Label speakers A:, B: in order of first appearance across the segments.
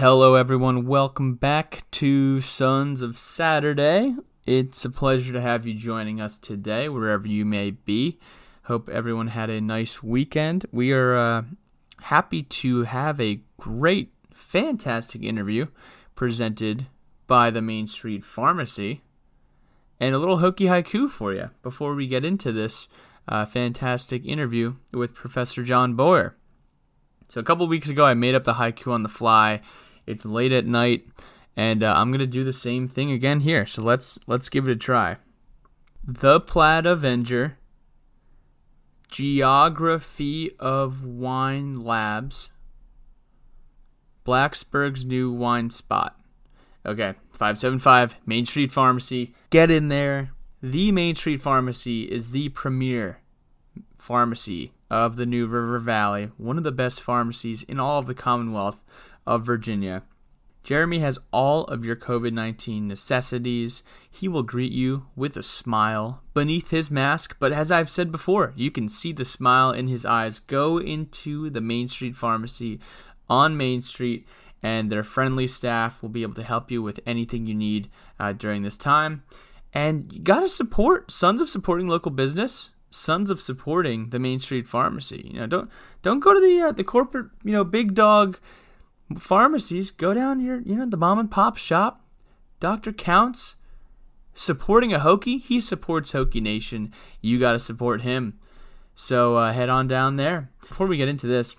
A: Hello, everyone. Welcome back to Sons of Saturday. It's a pleasure to have you joining us today, wherever you may be. Hope everyone had a nice weekend. We are uh, happy to have a great, fantastic interview presented by the Main Street Pharmacy and a little Hokie haiku for you before we get into this uh, fantastic interview with Professor John Boyer. So, a couple weeks ago, I made up the haiku on the fly. It's late at night, and uh, I'm gonna do the same thing again here. So let's let's give it a try. The Plaid Avenger. Geography of Wine Labs. Blacksburg's new wine spot. Okay, 575 Main Street Pharmacy. Get in there. The Main Street Pharmacy is the premier pharmacy of the New River Valley, one of the best pharmacies in all of the Commonwealth of Virginia. Jeremy has all of your COVID 19 necessities. He will greet you with a smile beneath his mask, but as I've said before, you can see the smile in his eyes. Go into the Main Street Pharmacy on Main Street, and their friendly staff will be able to help you with anything you need uh, during this time. And you got to support Sons of Supporting Local Business. Sons of supporting the Main Street Pharmacy. You know, don't don't go to the uh, the corporate, you know, big dog pharmacies, go down your, you know, the mom and pop shop. Dr. Counts supporting a Hokie, he supports Hokie Nation. You got to support him. So uh, head on down there. Before we get into this,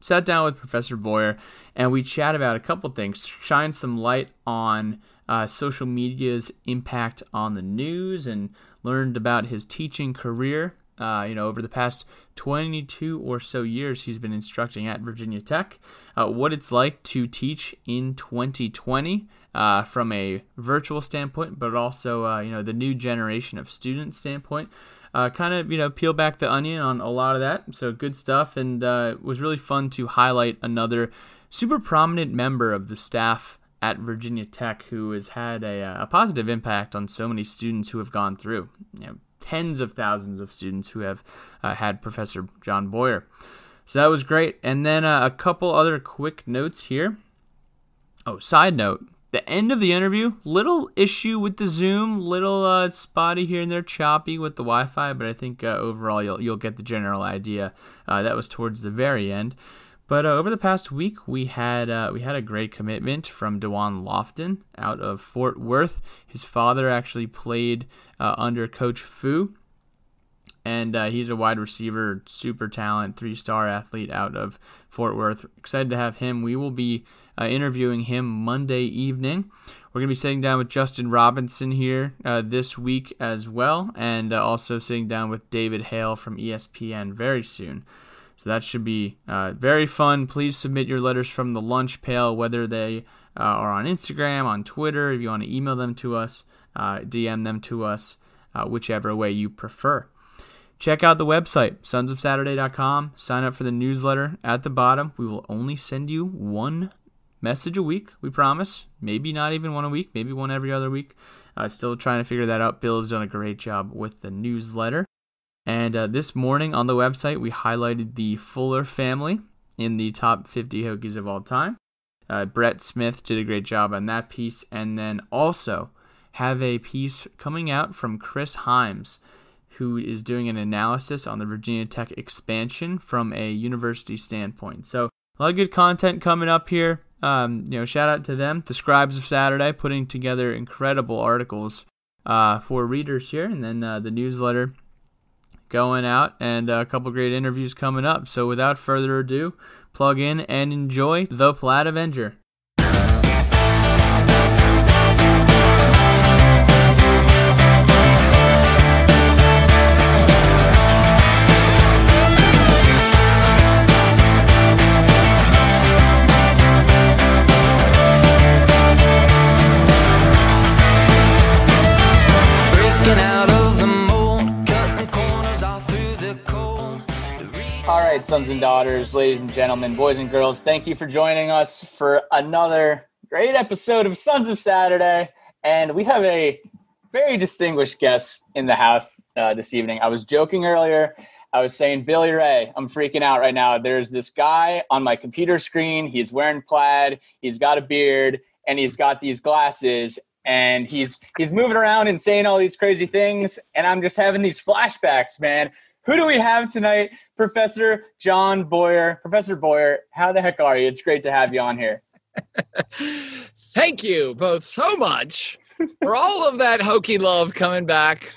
A: sat down with Professor Boyer and we chat about a couple things, shine some light on uh, social media's impact on the news, and learned about his teaching career uh, you know, over the past 22 or so years, he's been instructing at Virginia Tech. Uh, what it's like to teach in 2020 uh, from a virtual standpoint, but also, uh, you know, the new generation of student standpoint. Uh, kind of, you know, peel back the onion on a lot of that. So good stuff, and uh, it was really fun to highlight another super prominent member of the staff at Virginia Tech who has had a, a positive impact on so many students who have gone through. You know, tens of thousands of students who have uh, had Professor John Boyer. So that was great. And then uh, a couple other quick notes here. Oh, side note. The end of the interview, little issue with the Zoom, little uh, spotty here and there, choppy with the Wi-Fi, but I think uh, overall you'll you'll get the general idea. Uh, that was towards the very end. But uh, over the past week, we had uh, we had a great commitment from Dewan Lofton out of Fort Worth. His father actually played uh, under Coach Fu, and uh, he's a wide receiver, super talent, three-star athlete out of Fort Worth. Excited to have him. We will be uh, interviewing him Monday evening. We're going to be sitting down with Justin Robinson here uh, this week as well, and also sitting down with David Hale from ESPN very soon. So that should be uh, very fun. Please submit your letters from the lunch pail, whether they uh, are on Instagram, on Twitter, if you want to email them to us, uh, DM them to us, uh, whichever way you prefer. Check out the website, sonsofsaturday.com. Sign up for the newsletter at the bottom. We will only send you one message a week, we promise. Maybe not even one a week, maybe one every other week. Uh, still trying to figure that out. Bill has done a great job with the newsletter. And uh, this morning on the website, we highlighted the Fuller family in the top 50 Hokies of all time. Uh, Brett Smith did a great job on that piece. And then also have a piece coming out from Chris Himes, who is doing an analysis on the Virginia Tech expansion from a university standpoint. So a lot of good content coming up here. Um, you know, shout out to them, the Scribes of Saturday, putting together incredible articles uh, for readers here, and then uh, the newsletter going out and a couple great interviews coming up. So without further ado, plug in and enjoy The Plaid Avenger. Right, sons and daughters, ladies and gentlemen, boys and girls, thank you for joining us for another great episode of Sons of Saturday. And we have a very distinguished guest in the house uh, this evening. I was joking earlier
B: I was saying, Billy Ray, I'm freaking out right now. There's this guy on my computer screen. He's wearing plaid. He's got a beard and he's got these glasses and he's he's moving around and saying all these crazy things and i'm just having these flashbacks man who do we have tonight? Professor john boyer. Professor boyer how the heck are you? It's great to have you on here.
C: Thank you both so much for all of that Hokie love coming back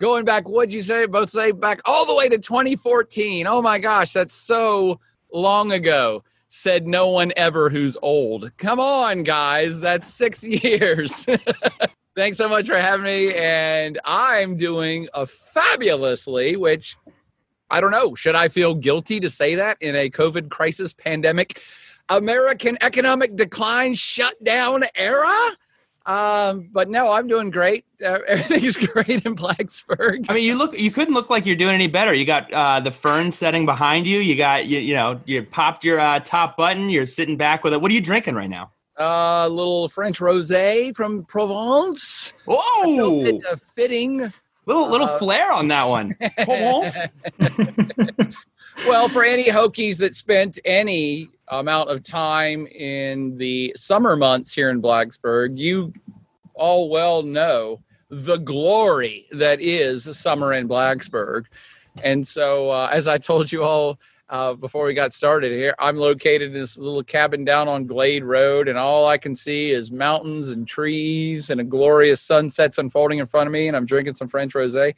C: going back what'd you say both say back all the way to 2014 oh my gosh that's so long ago. Said no one ever who's old. Come on, guys, that's six years. Thanks so much for having me. And I'm doing a fabulously, which I don't know. Should I feel guilty to say that in a COVID crisis pandemic, American economic decline shutdown era? Um, but no, I'm doing great. Uh, everything's great in Blacksburg.
D: I mean, you look, you couldn't look like you're doing any better. You got uh, the fern setting behind you. You got, you, you know, you popped your uh, top button. You're sitting back with it. What are you drinking right now?
C: A uh, little French rosé from Provence.
D: Oh,
C: a fitting
D: little little uh, flair on that one.
C: well, for any Hokies that spent any amount of time in the summer months here in Blacksburg, you all well know the glory that is summer in Blacksburg. And so, uh, as I told you all uh, before we got started here, I'm located in this little cabin down on Glade Road, and all I can see is mountains and trees and a glorious sunsets unfolding in front of me. And I'm drinking some French rosé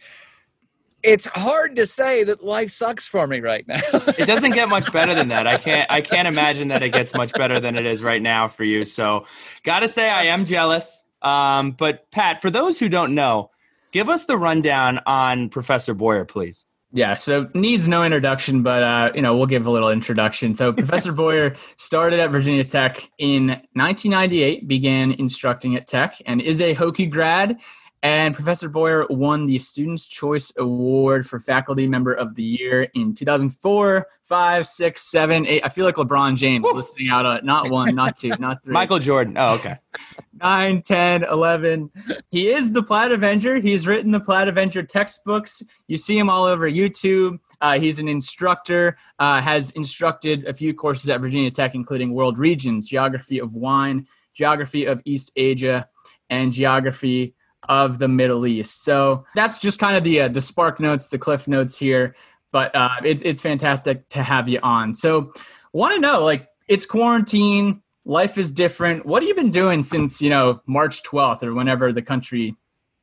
C: it's hard to say that life sucks for me right now.
D: it doesn't get much better than that. I can't I can't imagine that it gets much better than it is right now for you. So, got to say I am jealous. Um, but Pat, for those who don't know, give us the rundown on Professor Boyer, please.
B: Yeah, so needs no introduction, but uh, you know we'll give a little introduction. So Professor Boyer started at Virginia Tech in 1998, began instructing at Tech, and is a Hokie grad. And Professor Boyer won the Student's Choice Award for Faculty Member of the Year in 2004, 5, 6, 7, 8. I feel like LeBron James Woo! listening out uh, not one, not two, not three.
D: Michael Jordan. Oh, okay.
B: 9, 10, 11. He is the Plaid Avenger. He's written the Plaid Avenger textbooks. You see him all over YouTube. Uh, he's an instructor, uh, has instructed a few courses at Virginia Tech, including World Regions, Geography of Wine, Geography of East Asia, and Geography of the Middle East. So that's just kind of the uh, the spark notes, the cliff notes here. But uh, it's it's fantastic to have you on. So want to know like it's quarantine, life is different. What have you been doing since you know March twelfth or whenever the country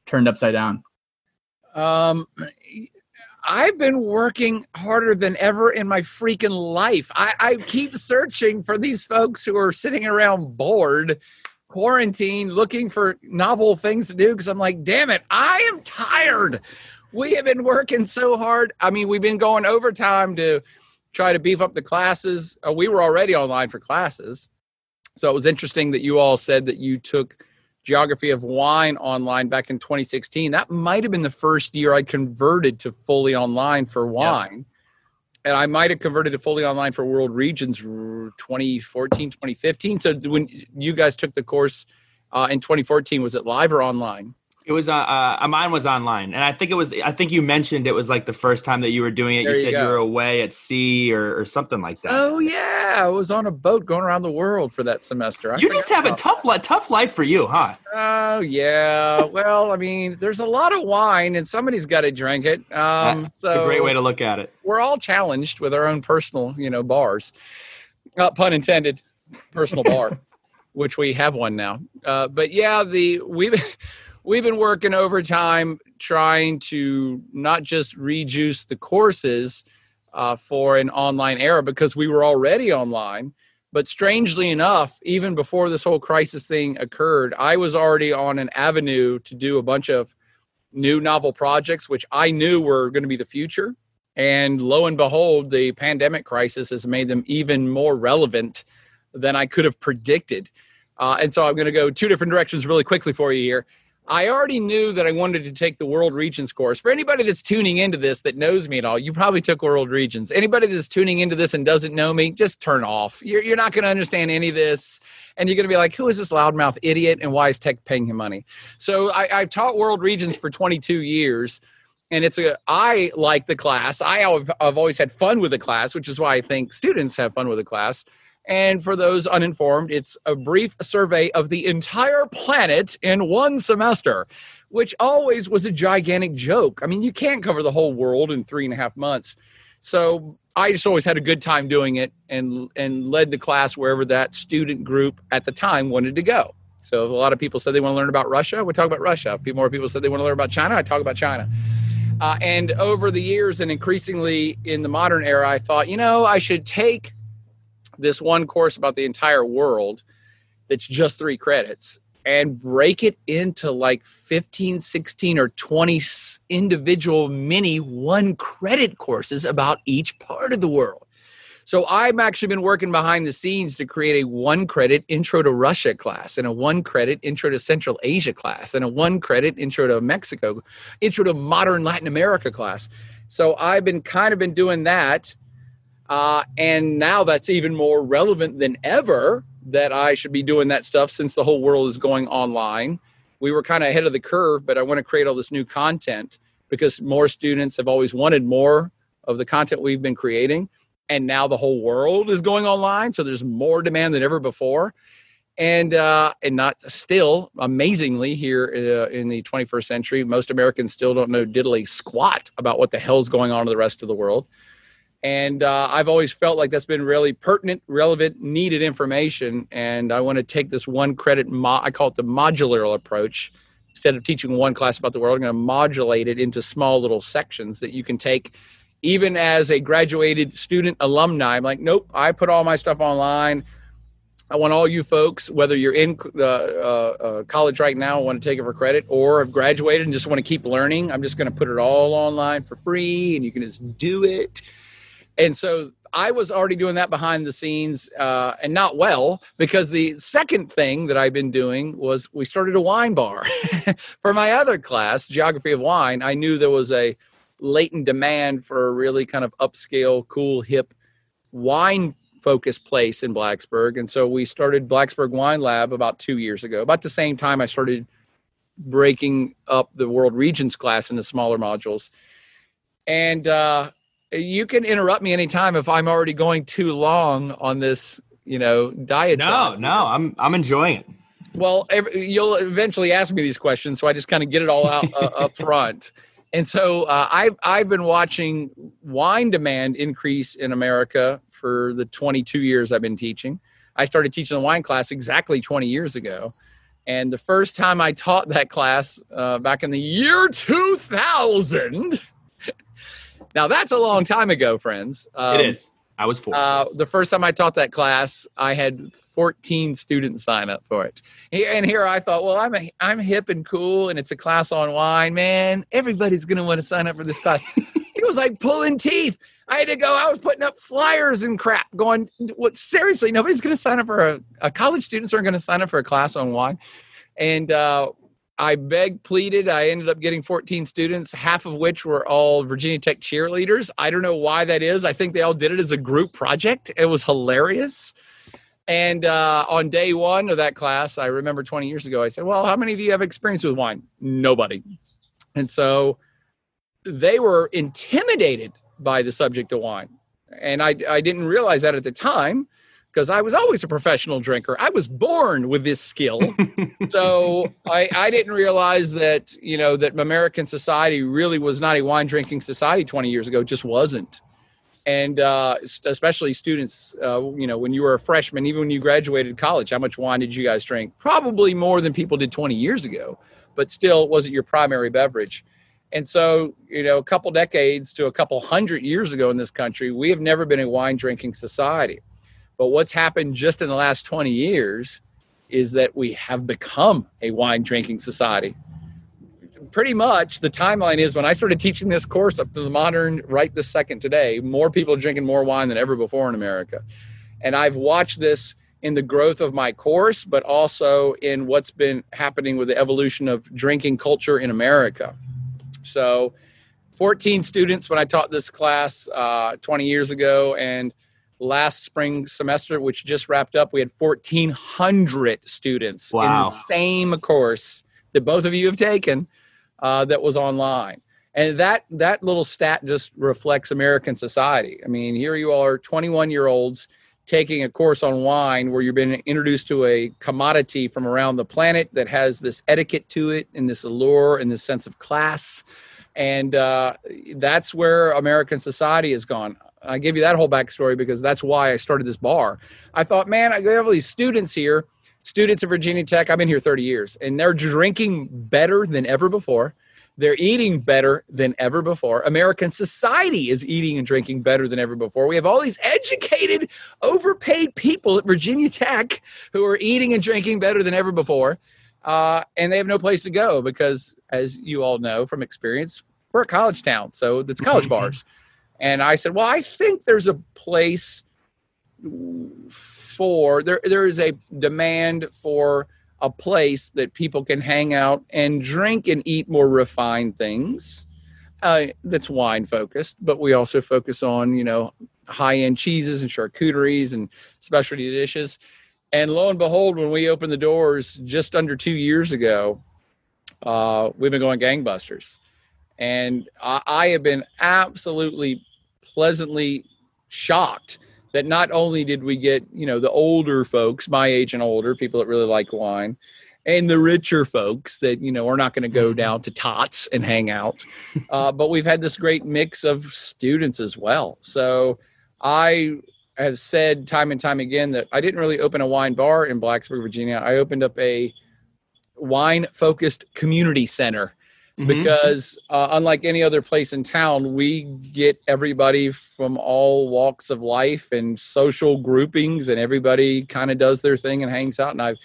B: turned upside down?
C: Um. I've been working harder than ever in my freaking life. I, I keep searching for these folks who are sitting around bored quarantine looking for novel things to do because I'm like, damn it, I am tired. We have been working so hard. I mean, we've been going overtime to try to beef up the classes. Uh, we were already online for classes. So it was interesting that you all said that you took geography of wine online back in 2016. That might have been the first year I converted to fully online for wine and I might have converted to fully online for World Regions 2014, 2015. So when you guys took the course uh, in 2014, was it live or online?
D: It was uh, uh, mine was online, and I think it was. I think you mentioned it was like the first time that you were doing it. There you said you, you, were away at sea or, or something like that.
C: Oh yeah, I was on a boat going around the world for that semester.
D: I you just have a tough, li- tough life for you, huh?
C: Oh yeah. well, I mean, there's a lot of wine, and somebody's got to drink it. Um, That's so
D: a great way to look at it.
C: We're all challenged with our own personal, you know, bars. Not pun intended. Personal bar, which we have one now. Uh, but yeah, the we've we've been working overtime trying to not just rejuice the courses uh, for an online era because we were already online. But strangely enough, even before this whole crisis thing occurred, I was already on an avenue to do a bunch of new novel projects, which I knew were going to be the future. And lo and behold, the pandemic crisis has made them even more relevant than I could have predicted. Uh, and so I'm going to go two different directions really quickly for you here. I already knew that I wanted to take the World Regions course. For anybody that's tuning into this that knows me at all, you probably took World Regions. Anybody that's tuning into this and doesn't know me, just turn off. You're, you're not going to understand any of this. And you're going to be like, who is this loudmouth idiot and why is Tech paying him money? So I, I've taught World Regions for 22 years. and it's a I like the class. I have, I've always had fun with the class, which is why I think students have fun with the class. And for those uninformed, it's a brief survey of the entire planet in one semester, which always was a gigantic joke. I mean, you can't cover the whole world in three and a half months. So I just always had a good time doing it and and led the class wherever that student group at the time wanted to go. So a lot of people said they want to learn about Russia. We talk about Russia. A few more people said they want to learn about China. I talk about China. Uh, and over the years, and increasingly in the modern era, I thought, you know, I should take this one course about the entire world that's just three credits and break it into like 15, 16, or 20 individual mini one credit courses about each part of the world. So I've actually been working behind the scenes to create a one credit intro to Russia class and a one credit intro to Central Asia class and a one credit intro to Mexico, intro to modern Latin America class. So I've been kind of been doing that. Uh, and now that's even more relevant than ever that I should be doing that stuff since the whole world is going online. We were kind of ahead of the curve, but I want to create all this new content because more students have always wanted more of the content we've been creating. And now the whole world is going online so there's more demand than ever before. And uh, and not still amazingly here uh, in the 21st century most americans still don't know diddly squat about what the hell's going on in the rest of the world and uh, i've always felt like that's been really pertinent relevant needed information and i want to take this one credit mo- i call it the modular approach instead of teaching one class about the world i'm going to modulate it into small little sections that you can take even as a graduated student alumni, I'm like, nope, I put all my stuff online. I want all you folks, whether you're in uh, uh, uh, college right now, want to take it for credit, or have graduated and just want to keep learning, I'm just going to put it all online for free, and you can just do it. And so I was already doing that behind the scenes, uh, and not well, because the second thing that I've been doing was we started a wine bar for my other class, geography of wine. I knew there was a latent demand for a really kind of upscale, cool, hip wine focused place in Blacksburg. And so we started Blacksburg Wine Lab about two years ago. About the same time I started breaking up the world regions class into smaller modules. And uh, you can interrupt me anytime if I'm already going too long on this, you know, diet.
D: No, no, I'm I'm enjoying it.
C: Well, every, you'll eventually ask me these questions, so I just kind of get it all out uh, up front. And so uh, I've I've been watching wine demand increase in America for the 22 years I've been teaching. I started teaching the wine class exactly 20 years ago, and the first time I taught that class uh, back in the year 2000. Now that's a long time ago, friends.
D: Um, it is. I was four.
C: Uh, the first time I taught that class, I had 14 students sign up for it. And here I thought, well, I'm a, I'm hip and cool, and it's a class on wine. Man, everybody's going to want to sign up for this class. it was like pulling teeth. I had to go. I was putting up flyers and crap. Going, what? Seriously, nobody's going to sign up for a, a college students aren't going to sign up for a class on wine. And uh, I begged, pleaded. I ended up getting 14 students, half of which were all Virginia Tech cheerleaders. I don't know why that is. I think they all did it as a group project. It was hilarious. And uh, on day one of that class, I remember 20 years ago, I said, Well, how many of you have experience with wine? Nobody. And so they were intimidated by the subject of wine. And I, I didn't realize that at the time because I was always a professional drinker. I was born with this skill. so I, I didn't realize that, you know, that American society really was not a wine drinking society 20 years ago, just wasn't. And uh, especially students, uh, you know, when you were a freshman, even when you graduated college, how much wine did you guys drink? Probably more than people did 20 years ago, but still it wasn't your primary beverage. And so, you know, a couple decades to a couple hundred years ago in this country, we have never been a wine drinking society. But what's happened just in the last 20 years is that we have become a wine drinking society. Pretty much the timeline is when I started teaching this course up to the modern right this second today, more people are drinking more wine than ever before in America. And I've watched this in the growth of my course, but also in what's been happening with the evolution of drinking culture in America. So, 14 students when I taught this class uh, 20 years ago, and last spring semester, which just wrapped up, we had 1,400 students
D: wow.
C: in the same course that both of you have taken uh, that was online. and that that little stat just reflects American society. I mean, here you are, 21 year olds taking a course on wine where you're being introduced to a commodity from around the planet that has this etiquette to it and this allure and this sense of class and uh, that's where american society has gone i give you that whole backstory because that's why i started this bar i thought man i have all these students here students at virginia tech i've been here 30 years and they're drinking better than ever before they're eating better than ever before. American society is eating and drinking better than ever before. We have all these educated, overpaid people at Virginia Tech who are eating and drinking better than ever before. Uh, and they have no place to go because, as you all know from experience, we're a college town. So it's college mm-hmm. bars. And I said, well, I think there's a place for, there, there is a demand for a place that people can hang out and drink and eat more refined things. Uh, that's wine focused, but we also focus on you know high end cheeses and charcuteries and specialty dishes. And lo and behold, when we opened the doors just under two years ago, uh, we've been going gangbusters. And I, I have been absolutely pleasantly shocked that not only did we get you know the older folks my age and older people that really like wine and the richer folks that you know are not going to go mm-hmm. down to tots and hang out uh, but we've had this great mix of students as well so i have said time and time again that i didn't really open a wine bar in blacksburg virginia i opened up a wine focused community center mm-hmm. because uh, unlike any other place in town, we get everybody from all walks of life and social groupings, and everybody kind of does their thing and hangs out. And I've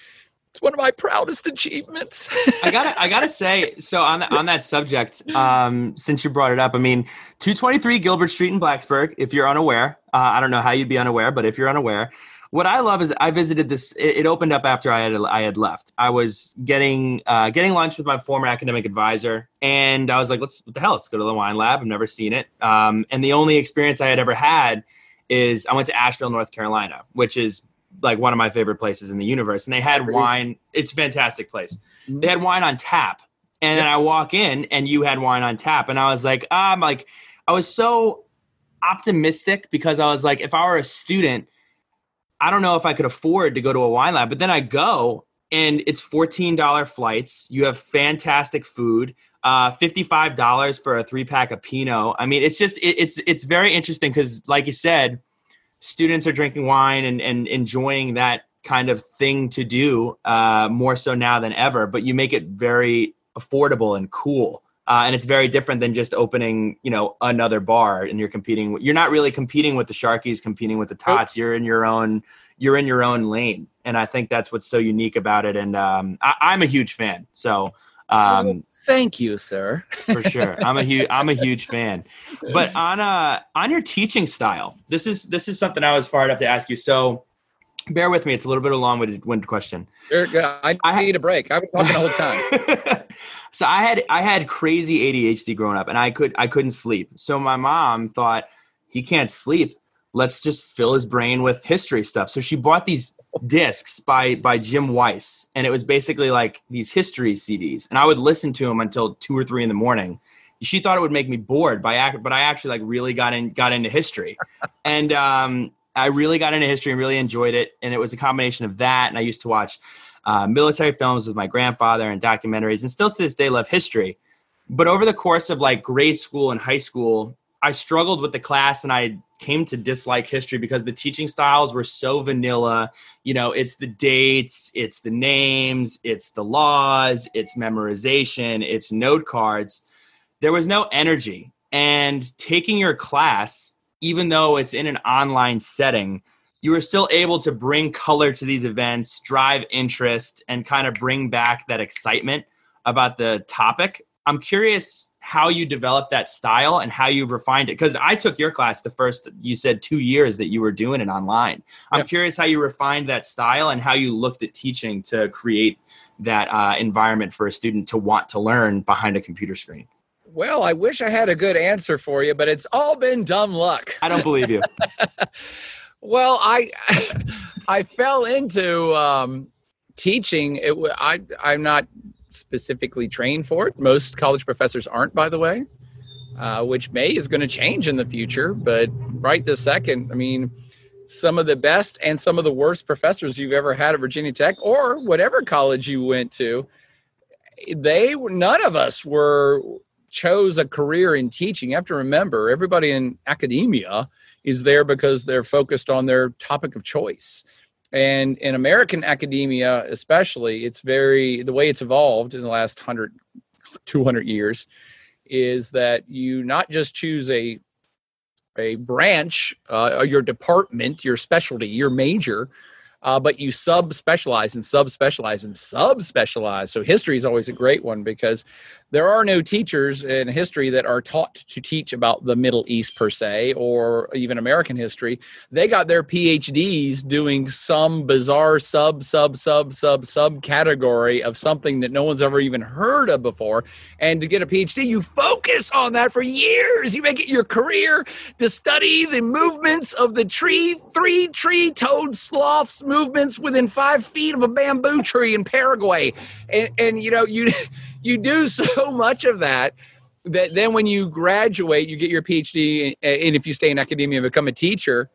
C: it's one of my proudest achievements.
D: I gotta, I gotta say, so on on that subject, um, since you brought it up, I mean, two twenty three Gilbert Street in Blacksburg. If you're unaware, uh, I don't know how you'd be unaware, but if you're unaware, what I love is I visited this. It, it, opened up after I had I had left. I was getting uh, getting lunch with my former academic advisor, and I was like, "Let's what the hell? Let's go to the wine lab." I've never seen it, um, and the only experience I had ever had is I went to Asheville, North Carolina, which is like one of my favorite places in the universe. And they had wine. It's a fantastic place. Mm-hmm. They had wine on tap, and then I walk in, and you had wine on tap, and I was like, I'm like, I was so optimistic because I was like, if I were a student I don't know if I could afford to go to a wine lab, but then I go and it's $14 flights. You have fantastic food. Uh, $55 for a three pack of Pinot. I mean, it's just, it, it's, it's very interesting because like you said, students are drinking wine and, and enjoying that kind of thing to do uh, more so now than ever, but you make it very affordable and cool. Uh, and it's very different than just opening, you know, another bar and you're competing. You're not really competing with the Sharkey's, competing with the Tots. You're in your own, you're in your own lane, and I think that's what's so unique about it. And um, I, am a huge fan. So, um, well,
C: thank you, sir.
D: for sure, I'm a huge, I'm a huge fan. But on uh, on your teaching style, this is this is something I was fired up to ask you. So bear with me. It's a little bit of a long-winded question.
C: I, I need a break. I've been talking the whole time.
D: so I had I had crazy ADHD growing up, and I could I couldn't sleep. So my mom thought he can't sleep. Let's just fill his brain with history stuff. So she bought these discs by by Jim Weiss, and it was basically like these history CDs. And I would listen to them until two or three in the morning. She thought it would make me bored by act, but I actually like really got in got into history, and um, I really got into history and really enjoyed it. And it was a combination of that. And I used to watch uh, military films with my grandfather and documentaries, and still to this day love history. But over the course of like grade school and high school, I struggled with the class and I came to dislike history because the teaching styles were so vanilla. You know, it's the dates, it's the names, it's the laws, it's memorization, it's note cards. There was no energy. And taking your class even though it's in an online setting, you were still able to bring color to these events, drive interest, and kind of bring back that excitement about the topic. I'm curious how you developed that style and how you've refined it. Because I took your class the first, you said two years that you were doing it online. I'm yep. curious how you refined that style and how you looked at teaching to create that uh, environment for a student to want to learn behind a computer screen.
C: Well, I wish I had a good answer for you, but it's all been dumb luck.
D: I don't believe you.
C: well, I I fell into um, teaching. It, I I'm not specifically trained for it. Most college professors aren't, by the way. uh, which may is going to change in the future. But right this second, I mean, some of the best and some of the worst professors you've ever had at Virginia Tech or whatever college you went to, they none of us were chose a career in teaching. You have to remember, everybody in academia is there because they're focused on their topic of choice. And in American academia, especially, it's very the way it's evolved in the last 100, 200 years is that you not just choose a a branch, uh, your department, your specialty, your major, uh, but you sub specialize and sub specialize and sub specialize. So history is always a great one because there are no teachers in history that are taught to teach about the Middle East per se, or even American history. They got their PhDs doing some bizarre sub, sub, sub, sub, sub category of something that no one's ever even heard of before. And to get a PhD, you focus on that for years. You make it your career to study the movements of the tree, three tree toed sloths movements within five feet of a bamboo tree in Paraguay. And, and you know, you you do so much of that that then when you graduate, you get your PhD, and if you stay in academia and become a teacher,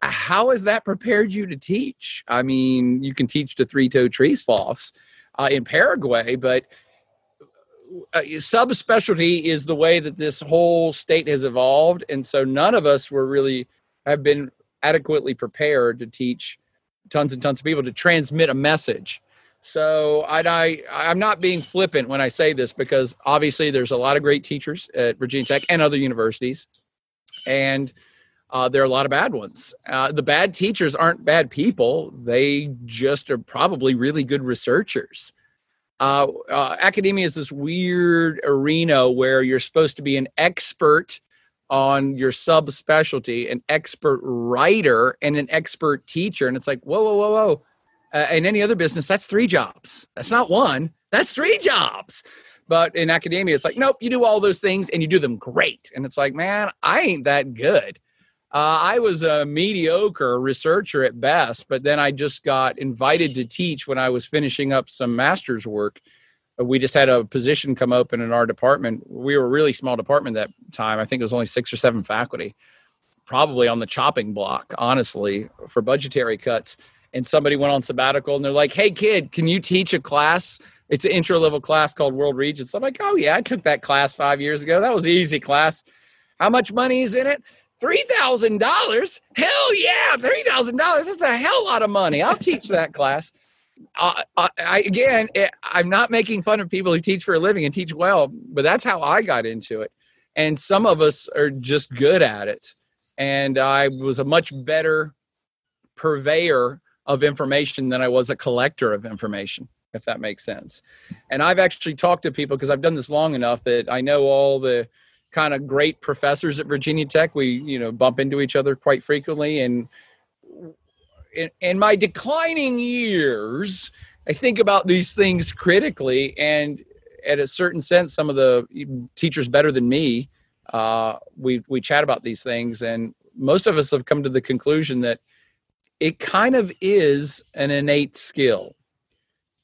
C: how has that prepared you to teach? I mean, you can teach to three-toed tree sloths uh, in Paraguay, but uh, subspecialty is the way that this whole state has evolved, and so none of us were really have been adequately prepared to teach tons and tons of people to transmit a message so I, I I'm not being flippant when I say this because obviously there's a lot of great teachers at Virginia Tech and other universities, and uh, there are a lot of bad ones. Uh, the bad teachers aren't bad people; they just are probably really good researchers. Uh, uh academia is this weird arena where you're supposed to be an expert on your subspecialty, an expert writer, and an expert teacher, and it's like whoa, whoa, whoa, whoa uh, in any other business, that's three jobs. That's not one, that's three jobs. But in academia, it's like, nope, you do all those things and you do them great. And it's like, man, I ain't that good. Uh, I was a mediocre researcher at best, but then I just got invited to teach when I was finishing up some master's work. Uh, we just had a position come open in our department. We were a really small department that time. I think it was only six or seven faculty, probably on the chopping block, honestly, for budgetary cuts and somebody went on sabbatical and they're like, hey, kid, can you teach a class? It's an intro level class called World Regions. I'm like, oh, yeah, I took that class five years ago. That was easy class. How much money is in it? $3,000. Hell yeah, $3,000. That's a hell lot of money. I'll teach that class. Uh, I, again, I'm not making fun of people who teach for a living and teach well, but that's how I got into it. And some of us are just good at it. And I was a much better purveyor of information than I was a collector of information, if that makes sense. And I've actually talked to people because I've done this long enough that I know all the kind of great professors at Virginia Tech. We, you know, bump into each other quite frequently. And in, in my declining years, I think about these things critically. And at a certain sense, some of the teachers better than me, uh, we, we chat about these things. And most of us have come to the conclusion that it kind of is an innate skill.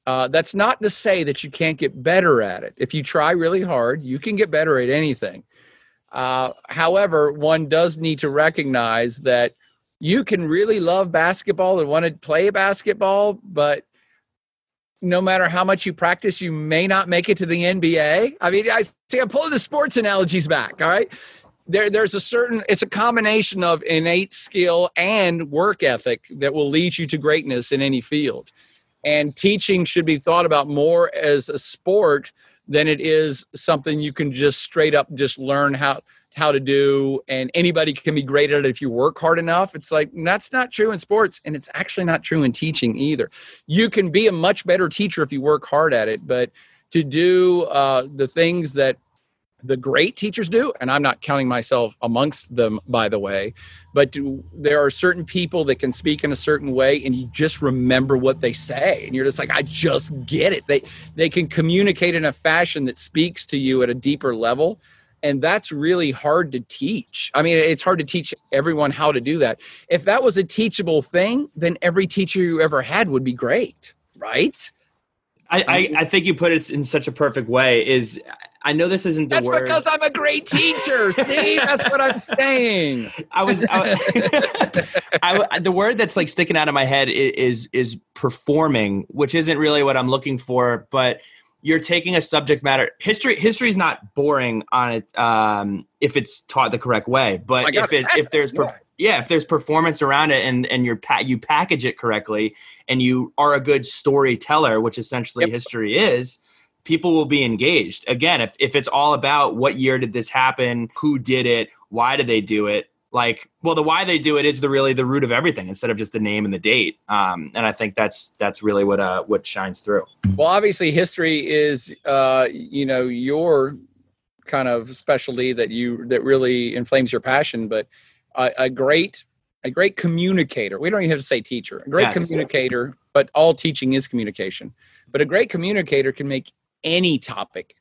C: Uh, that's not to say that you can't get better at it. If you try really hard, you can get better at anything. Uh, however, one does need to recognize that you can really love basketball and want to play basketball, but no matter how much you practice, you may not make it to the NBA. I mean, I see I'm pulling the sports analogies back. All right there there's a certain it's a combination of innate skill and work ethic that will lead you to greatness in any field. And teaching should be thought about more as a sport than it is something you can just straight up just learn how how to do. And anybody can be great at it if you work hard enough. It's like that's not true in sports and it's actually not true in teaching either. You can be a much better teacher if you work hard at it but to do uh, the things that the great teachers do and i'm not counting myself amongst them by the way but do, there are certain people that can speak in a certain way and you just remember what they say and you're just like i just get it. They they can communicate in a fashion that speaks to you at a deeper level and that's really hard to teach. I mean it's hard to teach everyone how to do that. If that was a teachable thing then every teacher you ever had would be great right?
D: I, I, I think you put it in such a perfect way is I know this isn't the
C: That's
D: word.
C: because I'm a great teacher. See, that's what I'm saying.
D: I was, I, I, the word that's like sticking out of my head is is performing, which isn't really what I'm looking for. But you're taking a subject matter. History history is not boring on it um, if it's taught the correct way. But
C: my God,
D: if it if there's
C: fascinating.
D: perf- yeah, if there's performance around it and and you're pa- you package it correctly and you are a good storyteller, which essentially
C: Yep.
D: history is, people will be engaged. Again, if if it's all about what year did this happen, who did it, why did they do it, like well the why they do it is the really the root of everything instead of just the name and the date. Um, and I think that's that's really what uh what shines through.
C: Well, obviously, history is, uh, you know, your kind of specialty that you that really inflames your passion. But a, a great, a great communicator. We don't even have to say teacher. A great
D: Yes.
C: communicator, but all teaching is communication. But a great communicator can make any topic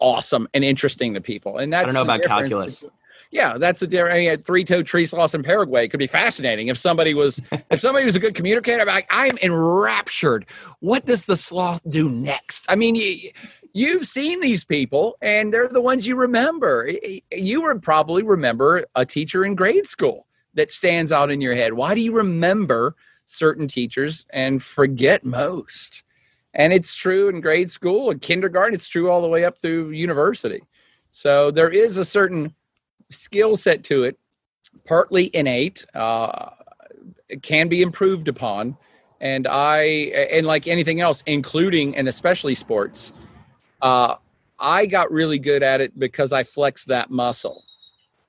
C: awesome and interesting to people. And that's
D: I don't know about
C: difference.
D: calculus.
C: Yeah, that's a different. I mean, three-toed tree sloths in Paraguay could be fascinating if somebody was if somebody was a good communicator. I'm like, I'm enraptured. What does the sloth do next? I mean, you, you've seen these people, and they're the ones you remember. You would probably remember a teacher in grade school that stands out in your head. Why do you remember certain teachers and forget most? And it's true in grade school and kindergarten. It's true all the way up through university. So there is a certain skill set to it, partly innate. Uh, it can be improved upon, and I and like anything else, including and especially sports, uh, I got really good at it because I flexed that muscle.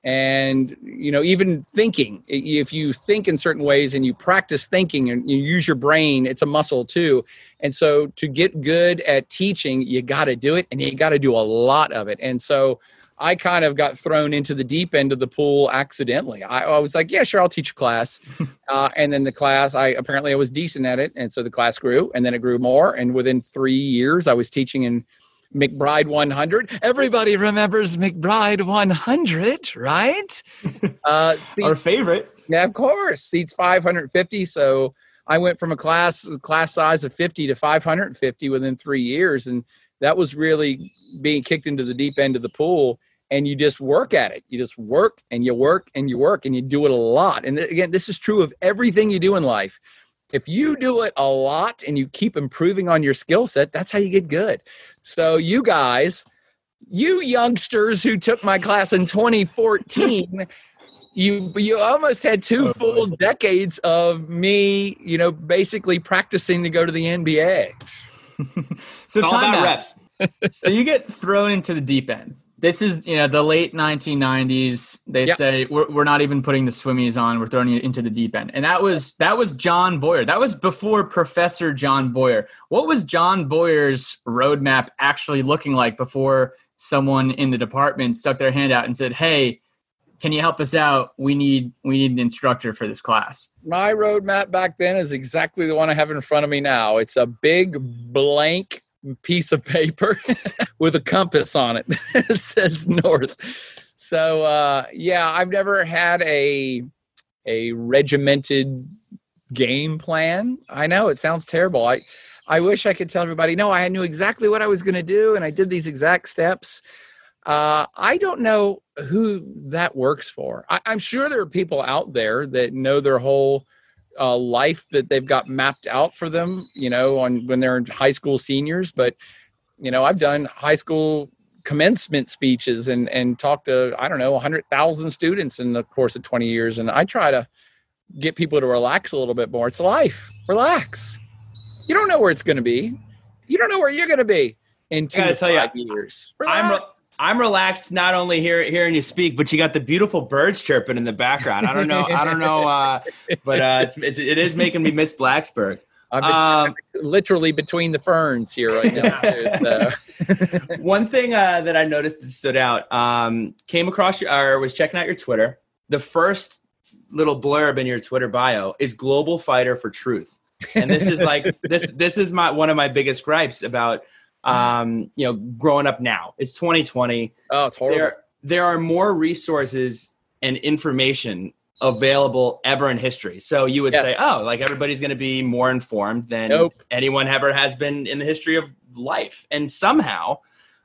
C: And you know, even thinking if you think in certain ways and you practice thinking and you use your brain, it's a muscle too. And so, to get good at teaching, you got to do it, and you got to do a lot of it. And so, I kind of got thrown into the deep end of the pool accidentally. I, I was like, yeah, sure, I'll teach a class. uh, and then the class, I apparently I was decent at it. And so the class grew and then it grew more. And within three years, I was teaching in McBryde 100. Everybody remembers McBryde 100, right? uh, seats-
B: Our favorite.
C: yeah, of course. Seats 550. So I went from a class class size of 50 to 550 within three years. And that was really being kicked into the deep end of the pool. And you just work at it. You just work and you work and you work and you do it a lot. And th- again, this is true of everything you do in life. If you do it a lot and you keep improving on your skill set, that's how you get good. So, you guys, you youngsters who took my class in 2014, you you almost had two
B: Oh,
C: full
B: boy.
C: decades of me, you know, basically practicing to go to the NBA.
B: So
D: It's all
B: time
D: about reps.
B: so you get thrown into the deep end. This is, you know, the late 1990s. They
C: Yep.
B: say we're, we're not even putting the swimmies on. We're throwing you into the deep end. And that was that was John Boyer. That was before Professor John Boyer. What was John Boyer's roadmap actually looking like before someone in the department stuck their hand out and said, "Hey, can you help us out? We need we need an instructor for this class."
C: My roadmap back then is exactly the one I have in front of me now. It's a big blank piece of paper with a compass on it. it says north. So uh, yeah, I've never had a a regimented game plan. I know it sounds terrible. I I wish I could tell everybody, no, I knew exactly what I was going to do and I did these exact steps. Uh, I don't know who that works for. I, I'm sure there are people out there that know their whole uh, life that they've got mapped out for them, you know, on when they're high school seniors. But you know, I've done high school commencement speeches and and talked to I don't know 100,000 students in the course of 20 years, and I try to get people to relax a little bit more. It's life. Relax. You don't know where it's going to be. You don't know where you're going to be in two
D: gotta
C: to
D: tell ya,
C: five years.
D: I'm re- I'm relaxed not only hear, hearing you speak, but you got the beautiful birds chirping in the background. I don't know, I don't know, uh, but uh, it's, it's it is making me miss Blacksburg.
C: I've been
D: Um,
C: literally between the ferns here right now. It's, uh,
D: One thing uh, that I noticed that stood out um, came across your or was checking out your Twitter. The first little blurb in your Twitter bio is "Global Fighter for Truth," and this is like this. This is my one of my biggest gripes about um, you know growing up now. It's 2020.
C: oh, it's horrible.
D: There there are more resources and information available ever in history. So you would
C: Yes.
D: say, oh, like everybody's going to be more informed than
C: Nope.
D: anyone ever has been in the history of life. And somehow,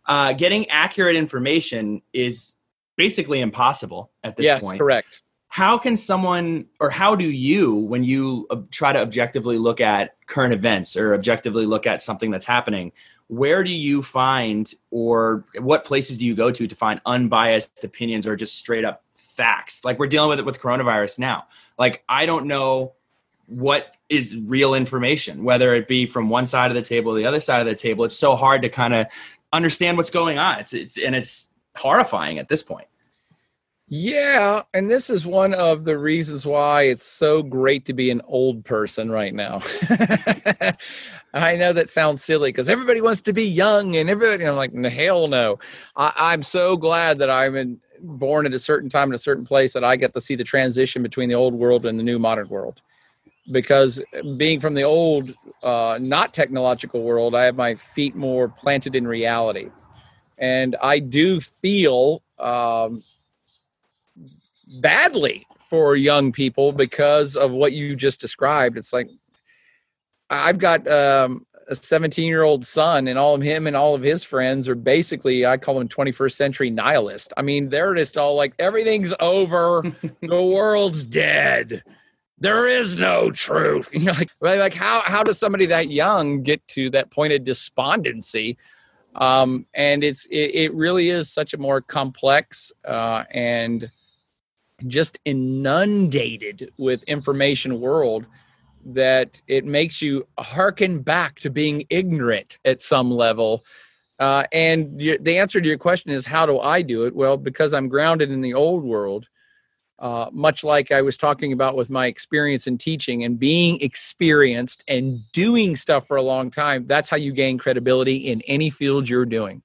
D: uh, getting accurate information is basically impossible at this point.
C: yes,
D: point.
C: correct.
D: How can someone, or how do you, when you uh, try to objectively look at current events or objectively look at something that's happening, where do you find, or what places do you go to to find unbiased opinions or just straight up facts? Like we're dealing with it with coronavirus now. Like I don't know what is real information, whether it be from one side of the table or the other side of the table. It's so hard to kind of understand what's going on. It's it's and it's horrifying at this point.
C: Yeah, and this is one of the reasons why it's so great to be an old person right now. I know that sounds silly because everybody wants to be young and everybody. I'm like, hell no. I, am so glad that I'm in, born at a certain time in a certain place that I get to see the transition between the old world and the new modern world. Because being from the old, uh, not technological world, I have my feet more planted in reality. And I do feel um, badly for young people because of what you just described. It's like I've got um, a 17 year old son, and all of him and all of his friends are basically, I call them 21st century nihilist. I mean, they're just all like, everything's over, the world's dead. There is no truth. You know, like, like how how does somebody that young get to that point of despondency? Um, and it's it, it really is such a more complex uh, and just inundated with information world that it makes you hearken back to being ignorant at some level. Uh, and the answer to your question is, how do I do it? Well, because I'm grounded in the old world, uh, much like I was talking about with my experience in teaching and being experienced and doing stuff for a long time, that's how you gain credibility in any field you're doing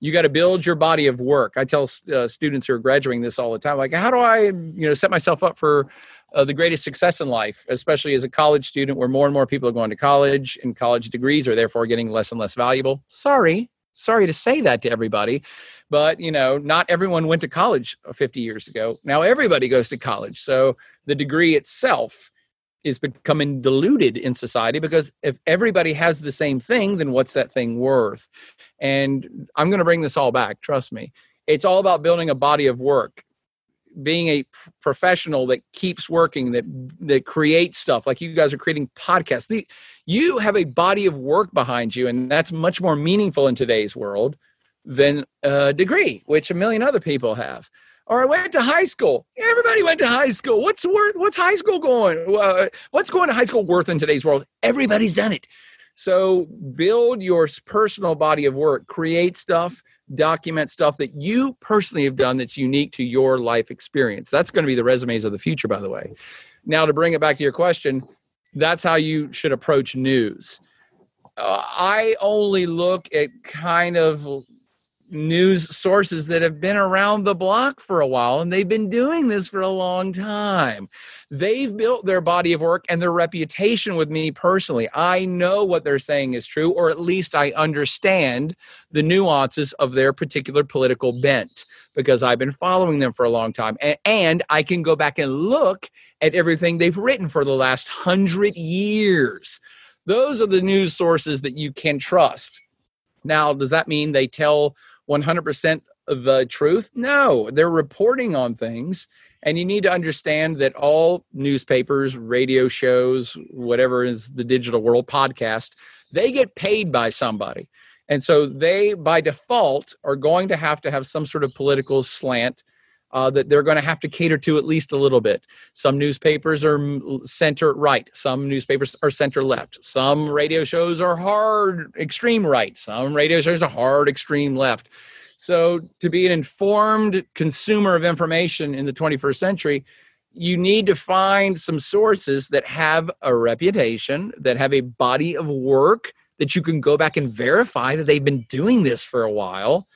C: you got to build your body of work. I tell uh, students who are graduating this all the time, like, how do I, you know, set myself up for uh, the greatest success in life, especially as a college student, where more and more people are going to college, and college degrees are therefore getting less and less valuable. Sorry, sorry to say that to everybody, but you know, not everyone went to college 50 years ago. Now everybody goes to college, so the degree itself is becoming diluted in society because if everybody has the same thing then what's that thing worth? And i'm going to bring this all back trust me. It's all about building a body of work being a professional that keeps working that that creates stuff. Like you guys are creating podcasts. The, you have a body of work behind you and that's much more meaningful in today's world than a degree which a million other people have or I went to high school. Everybody went to high school. What's worth? What's high school going? Uh, what's going to high school worth in today's world? Everybody's done it. So build your personal body of work. Create stuff. Document stuff that you personally have done that's unique to your life experience. That's going to be the resumes of the future, by the way. Now, to bring it back to your question, that's how you should approach news. Uh, I only look at kind of news sources that have been around the block for a while and they've been doing this for a long time. They've built their body of work and their reputation with me personally. I know what they're saying is true, or at least I understand the nuances of their particular political bent because I've been following them for a long time. And, and I can go back and look at everything they've written for the last hundred years. Those are the news sources that you can trust. Now, does that mean they tell 100% of the truth? No, they're reporting on things. And you need to understand that all newspapers, radio shows, whatever is the digital world, podcast, they get paid by somebody. And so they, by default, are going to have to have some sort of political slant uh, that they're going to have to cater to at least a little bit. Some newspapers are center right, some newspapers are center left, some radio shows are hard extreme right, some radio shows are hard extreme left. So, to be an informed consumer of information in the 21st century, you need to find some sources that have a reputation, that have a body of work that you can go back and verify that they've been doing this for a while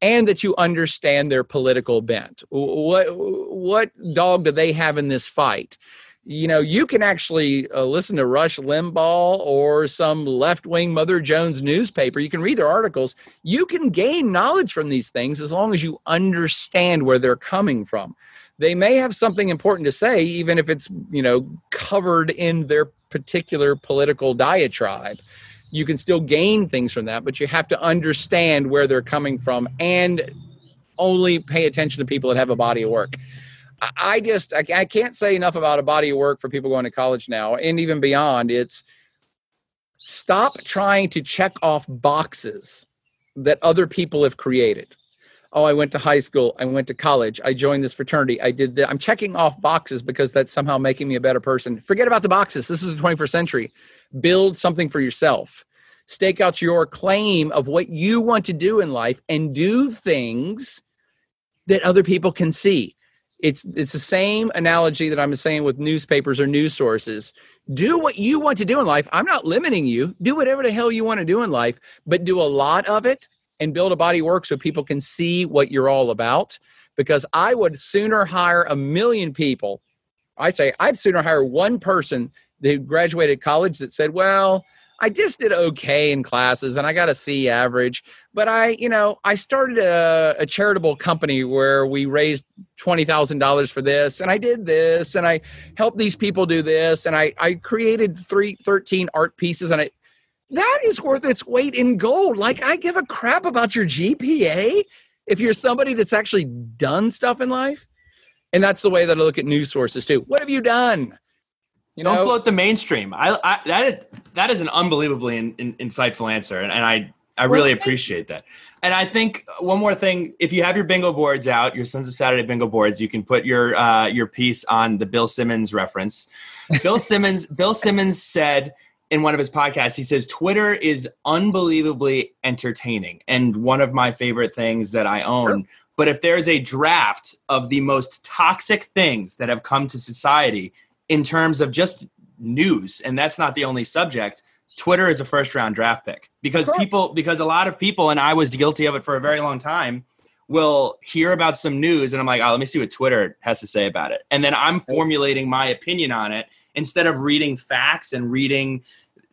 C: and that you understand their political bent. What what dog do they have in this fight? You know, you can actually uh, listen to Rush Limbaugh or some left wing Mother Jones newspaper. You can read their articles. You can gain knowledge from these things as long as you understand where they're coming from. They may have something important to say, even if it's, you know, covered in their particular political diatribe you can still gain things from that, but you have to understand where they're coming from and only pay attention to people that have a body of work. I just I can't say enough about a body of work for people going to college now and even beyond. It's stop trying to check off boxes that other people have created. Oh, I went to high school. I went to college. I joined this fraternity. I did that. I'm checking off boxes because that's somehow making me a better person. Forget about the boxes. This is the 21st century. Build something for yourself. Stake out your claim of what you want to do in life and do things that other people can see. It's it's the same analogy that I'm saying with newspapers or news sources. Do what you want to do in life. I'm not limiting you. Do whatever the hell you want to do in life, but do a lot of it and build a body work so people can see what you're all about. Because I would sooner hire a million people. I say I'd sooner hire one person that graduated college that said, well, I just did okay in classes and I got a C average. But I, you know, I started a, a charitable company where we raised $20,000 for this and I did this and I helped these people do this and I, I created three, 13 art pieces and I, that is worth its weight in gold. Like I give a crap about your GPA if you're somebody that's actually done stuff in life. And that's the way that I look at news sources too. What have you done?
D: You don't float the mainstream. I, I that is, that is an unbelievably in, in, insightful answer, and, and I I really appreciate that. And I think one more thing: if you have your bingo boards out, your Sons of Saturday bingo boards, you can put your uh, your piece on the Bill Simmons reference. Bill Simmons Bill Simmons said in one of his podcasts, he says Twitter is unbelievably entertaining and one of my favorite things that I own. Sure. But if there's a draft of the most toxic things that have come to society, in terms of just news, and that's not the only subject. Twitter is a first round draft pick because people, because a lot of people, and I was guilty of it for a very long time, will hear about some news and I'm like, oh, let me see what Twitter has to say about it. And then I'm formulating my opinion on it instead of reading facts and reading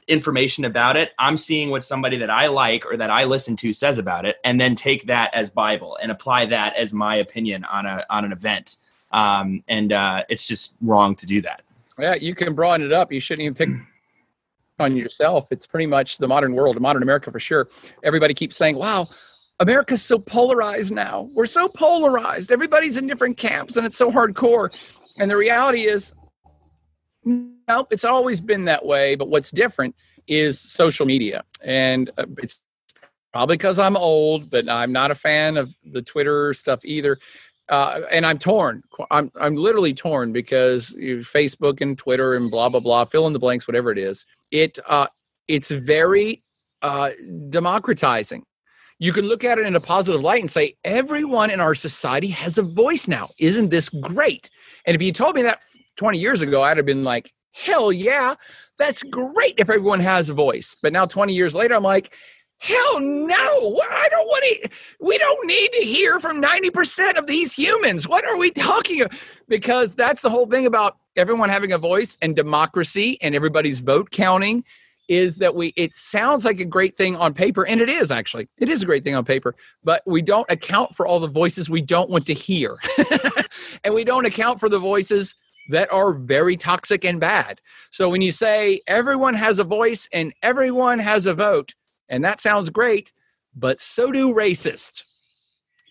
D: information about it. I'm seeing what somebody that I like or that I listen to says about it and then take that as Bible and apply that as my opinion on a on an event. Um, and uh, it's just wrong to do that.
C: Yeah, you can broaden it up. You shouldn't even pick on yourself. It's pretty much the modern world, modern America for sure. Everybody keeps saying, wow, America's so polarized now. We're so polarized. Everybody's in different camps and it's so hardcore. And the reality is, no, it's always been that way. But what's different is social media. And uh, it's probably because I'm old, but I'm not a fan of the Twitter stuff either uh, and I'm torn. I'm I'm literally torn because Facebook and Twitter and blah blah blah, fill in the blanks, whatever it is. It uh, it's very uh, democratizing. You can look at it in a positive light and say everyone in our society has a voice now. Isn't this great? And if you told me that 20 years ago, I'd have been like, hell yeah, that's great if everyone has a voice. But now 20 years later, I'm like, Hell no. I don't want to. We don't need to hear from 90% of these humans. What are we talking about? Because that's the whole thing about everyone having a voice and democracy and everybody's vote counting is that we it sounds like a great thing on paper and it is actually it is a great thing on paper but we don't account for all the voices we don't want to hear and we don't account for the voices that are very toxic and bad so when you say everyone has a voice and everyone has a vote and that sounds great, but so do racists.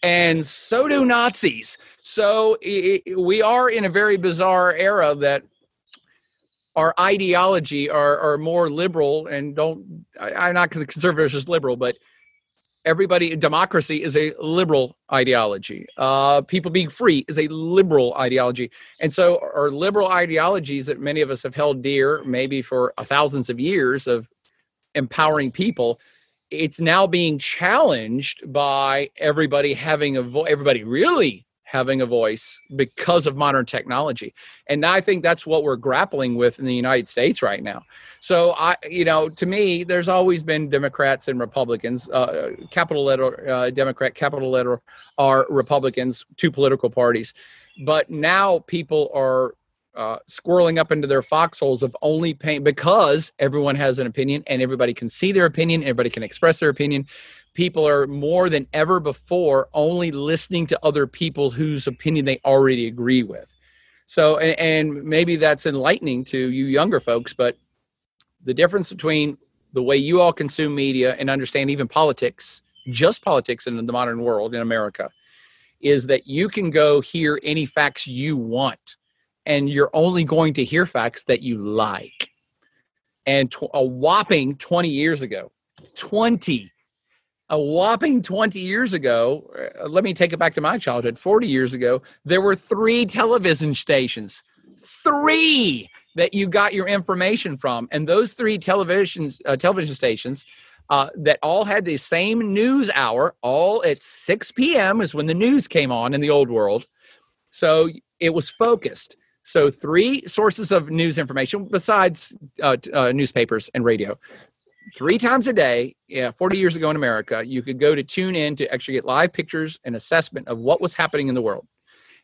C: And so do Nazis. So it, we are in a very bizarre era that our ideology are, are more liberal and don't, I, am not conservative as liberal, but everybody democracy is a liberal ideology uh, people being free is a liberal ideology and so our liberal ideologies that many of us have held dear maybe for thousands of years of empowering people it's now being challenged by everybody having a voice everybody really having a voice because of modern technology. And i think that's what we're grappling with in the united states right now. So i you know to me there's always been democrats and republicans uh, capital letter uh, democrat capital letter are republicans two political parties. But now people are uh, squirreling up into their foxholes of only paying because everyone has an opinion and everybody can see their opinion, everybody can express their opinion. People are more than ever before only listening to other people whose opinion they already agree with. So, and, and maybe that's enlightening to you younger folks, but the difference between the way you all consume media and understand even politics, just politics in the modern world in America, is that you can go hear any facts you want, and you're only going to hear facts that you like. And tw- a whopping 20 years ago, 20, a whopping 20 years ago, uh, let me take it back to my childhood, 40 years ago, there were three television stations. Three that you got your information from. And those three television uh, television stations uh, that all had the same news hour, all at 6 p.m. is when the news came on in the old world. So it was focused. So three sources of news information besides uh, uh, newspapers and radio. Three times a day, yeah, 40 years ago in America, you could go to tune in to actually get live pictures and assessment of what was happening in the world.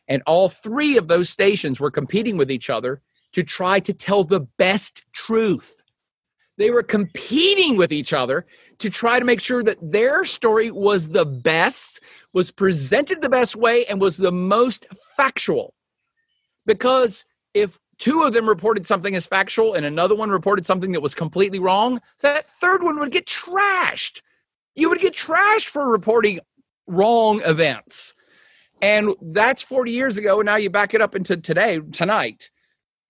C: And all three of those stations were competing with each other to try to tell the best truth. They were competing with each other to try to make sure that their story was the best, was presented the best way, and was the most factual. Because if two of them reported something as factual and another one reported something that was completely wrong, that third one would get trashed. You would get trashed for reporting wrong events. And that's 40 years ago. And now you back it up into today, tonight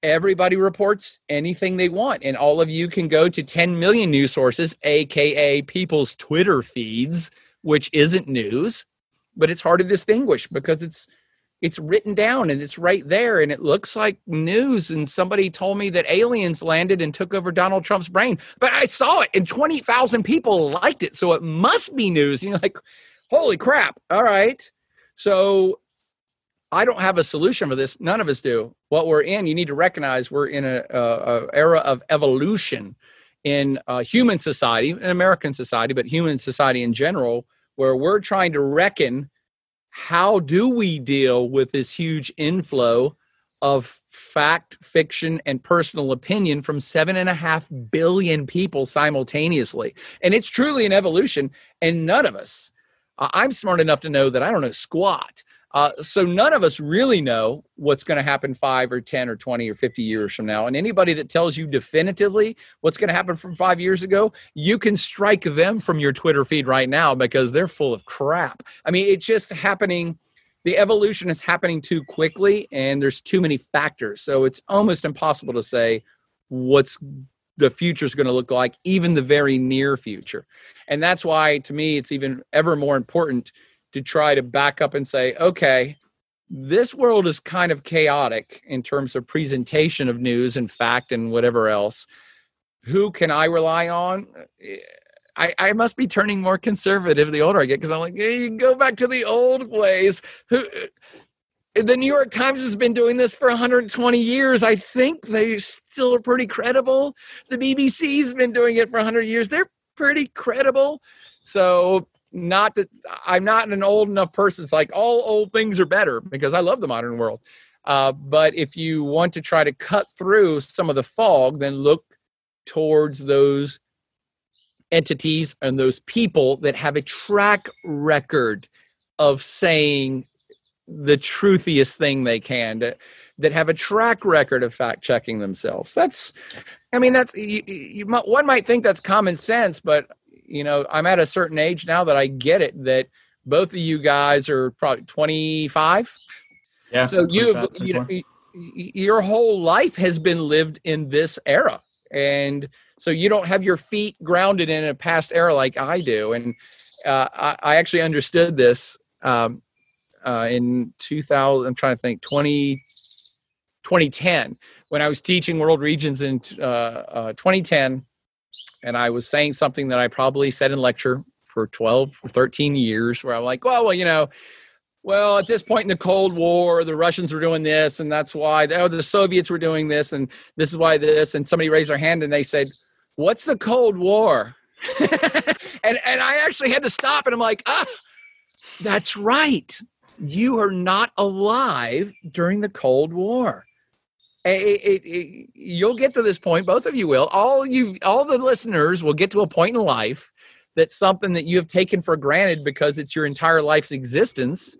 C: everybody reports anything they want and all of you can go to 10 million news sources aka people's twitter feeds which isn't news but it's hard to distinguish because it's it's written down and it's right there and it looks like news and somebody told me that aliens landed and took over donald trump's brain but i saw it and 20000 people liked it so it must be news and you're like holy crap all right so I don't have a solution for this. None of us do. What we're in, you need to recognize we're in a, a, a era of evolution in uh, human society, in American society, but human society in general, where we're trying to reckon how do we deal with this huge inflow of fact, fiction, and personal opinion from seven and a half billion people simultaneously. And it's truly an evolution, and none of us. I'm smart enough to know that I don't know squat uh, so none of us really know what's going to happen five or 10 or 20 or 50 years from now. And anybody that tells you definitively what's going to happen from five years ago, you can strike them from your Twitter feed right now because they're full of crap. I mean, it's just happening. The evolution is happening too quickly and there's too many factors. So it's almost impossible to say what's the future is going to look like, even the very near future. And that's why, to me, it's even ever more important to try to back up and say, okay, this world is kind of chaotic in terms of presentation of news and fact and whatever else. Who can I rely on? I, I must be turning more conservative the older I get because I'm like, hey, you go back to the old ways. Who the New York Times has been doing this for 120 years. I think they still are pretty credible. The BBC's been doing it for 100 years. They're pretty credible. So not that I'm not an old enough person. It's like all old things are better because I love the modern world. Uh, but if you want to try to cut through some of the fog, then look towards those entities and those people that have a track record of saying the truthiest thing they can to, that have a track record of fact checking themselves that's i mean that's you, you, one might think that's common sense but you know, I'm at a certain age now that I get it that both of you guys are probably 25.
D: Yeah.
C: So you have, you know, your whole life has been lived in this era. And so you don't have your feet grounded in a past era like I do. And uh, I, I, actually understood this um, uh, in 2000, I'm trying to think, 20, 2010, when I was teaching world regions in uh, uh 2010 and I was saying something that I probably said in lecture for 12 or 13 years where I'm like, well, well, you know, well, at this point in the Cold War, the Russians were doing this, and that's why oh, the Soviets were doing this, and this is why this. And somebody raised their hand and they said, What's the Cold War? and and I actually had to stop and I'm like, ah, that's right. You are not alive during the Cold War it, it, it, you'll get to this point both of you will all you all the listeners will get to a point in life that something that you have taken for granted because it's your entire life's existence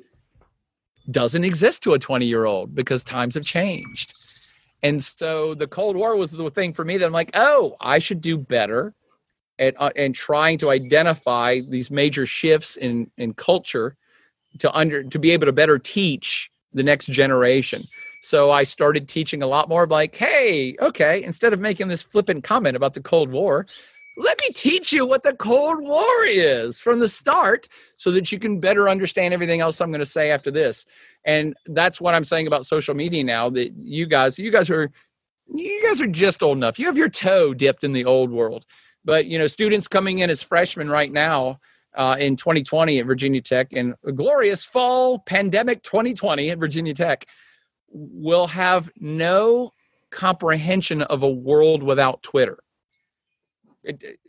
C: doesn't exist to a 20 year old because times have changed and so the cold war was the thing for me that i'm like oh i should do better and uh, and trying to identify these major shifts in in culture to under to be able to better teach the next generation. So I started teaching a lot more like, hey, okay, instead of making this flippant comment about the Cold War, let me teach you what the Cold War is from the start so that you can better understand everything else I'm going to say after this. And that's what I'm saying about social media now that you guys, you guys are you guys are just old enough. You have your toe dipped in the old world. But you know, students coming in as freshmen right now uh, in 2020 at Virginia Tech and a glorious fall pandemic 2020 at Virginia Tech will have no comprehension of a world without Twitter. It,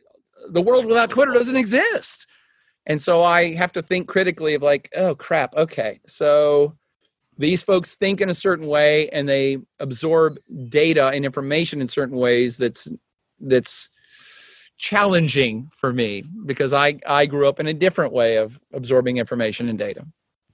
C: the world without Twitter doesn't exist. And so I have to think critically of like, oh crap, okay. So these folks think in a certain way and they absorb data and information in certain ways that's that's challenging for me because I I grew up in a different way of absorbing information and data.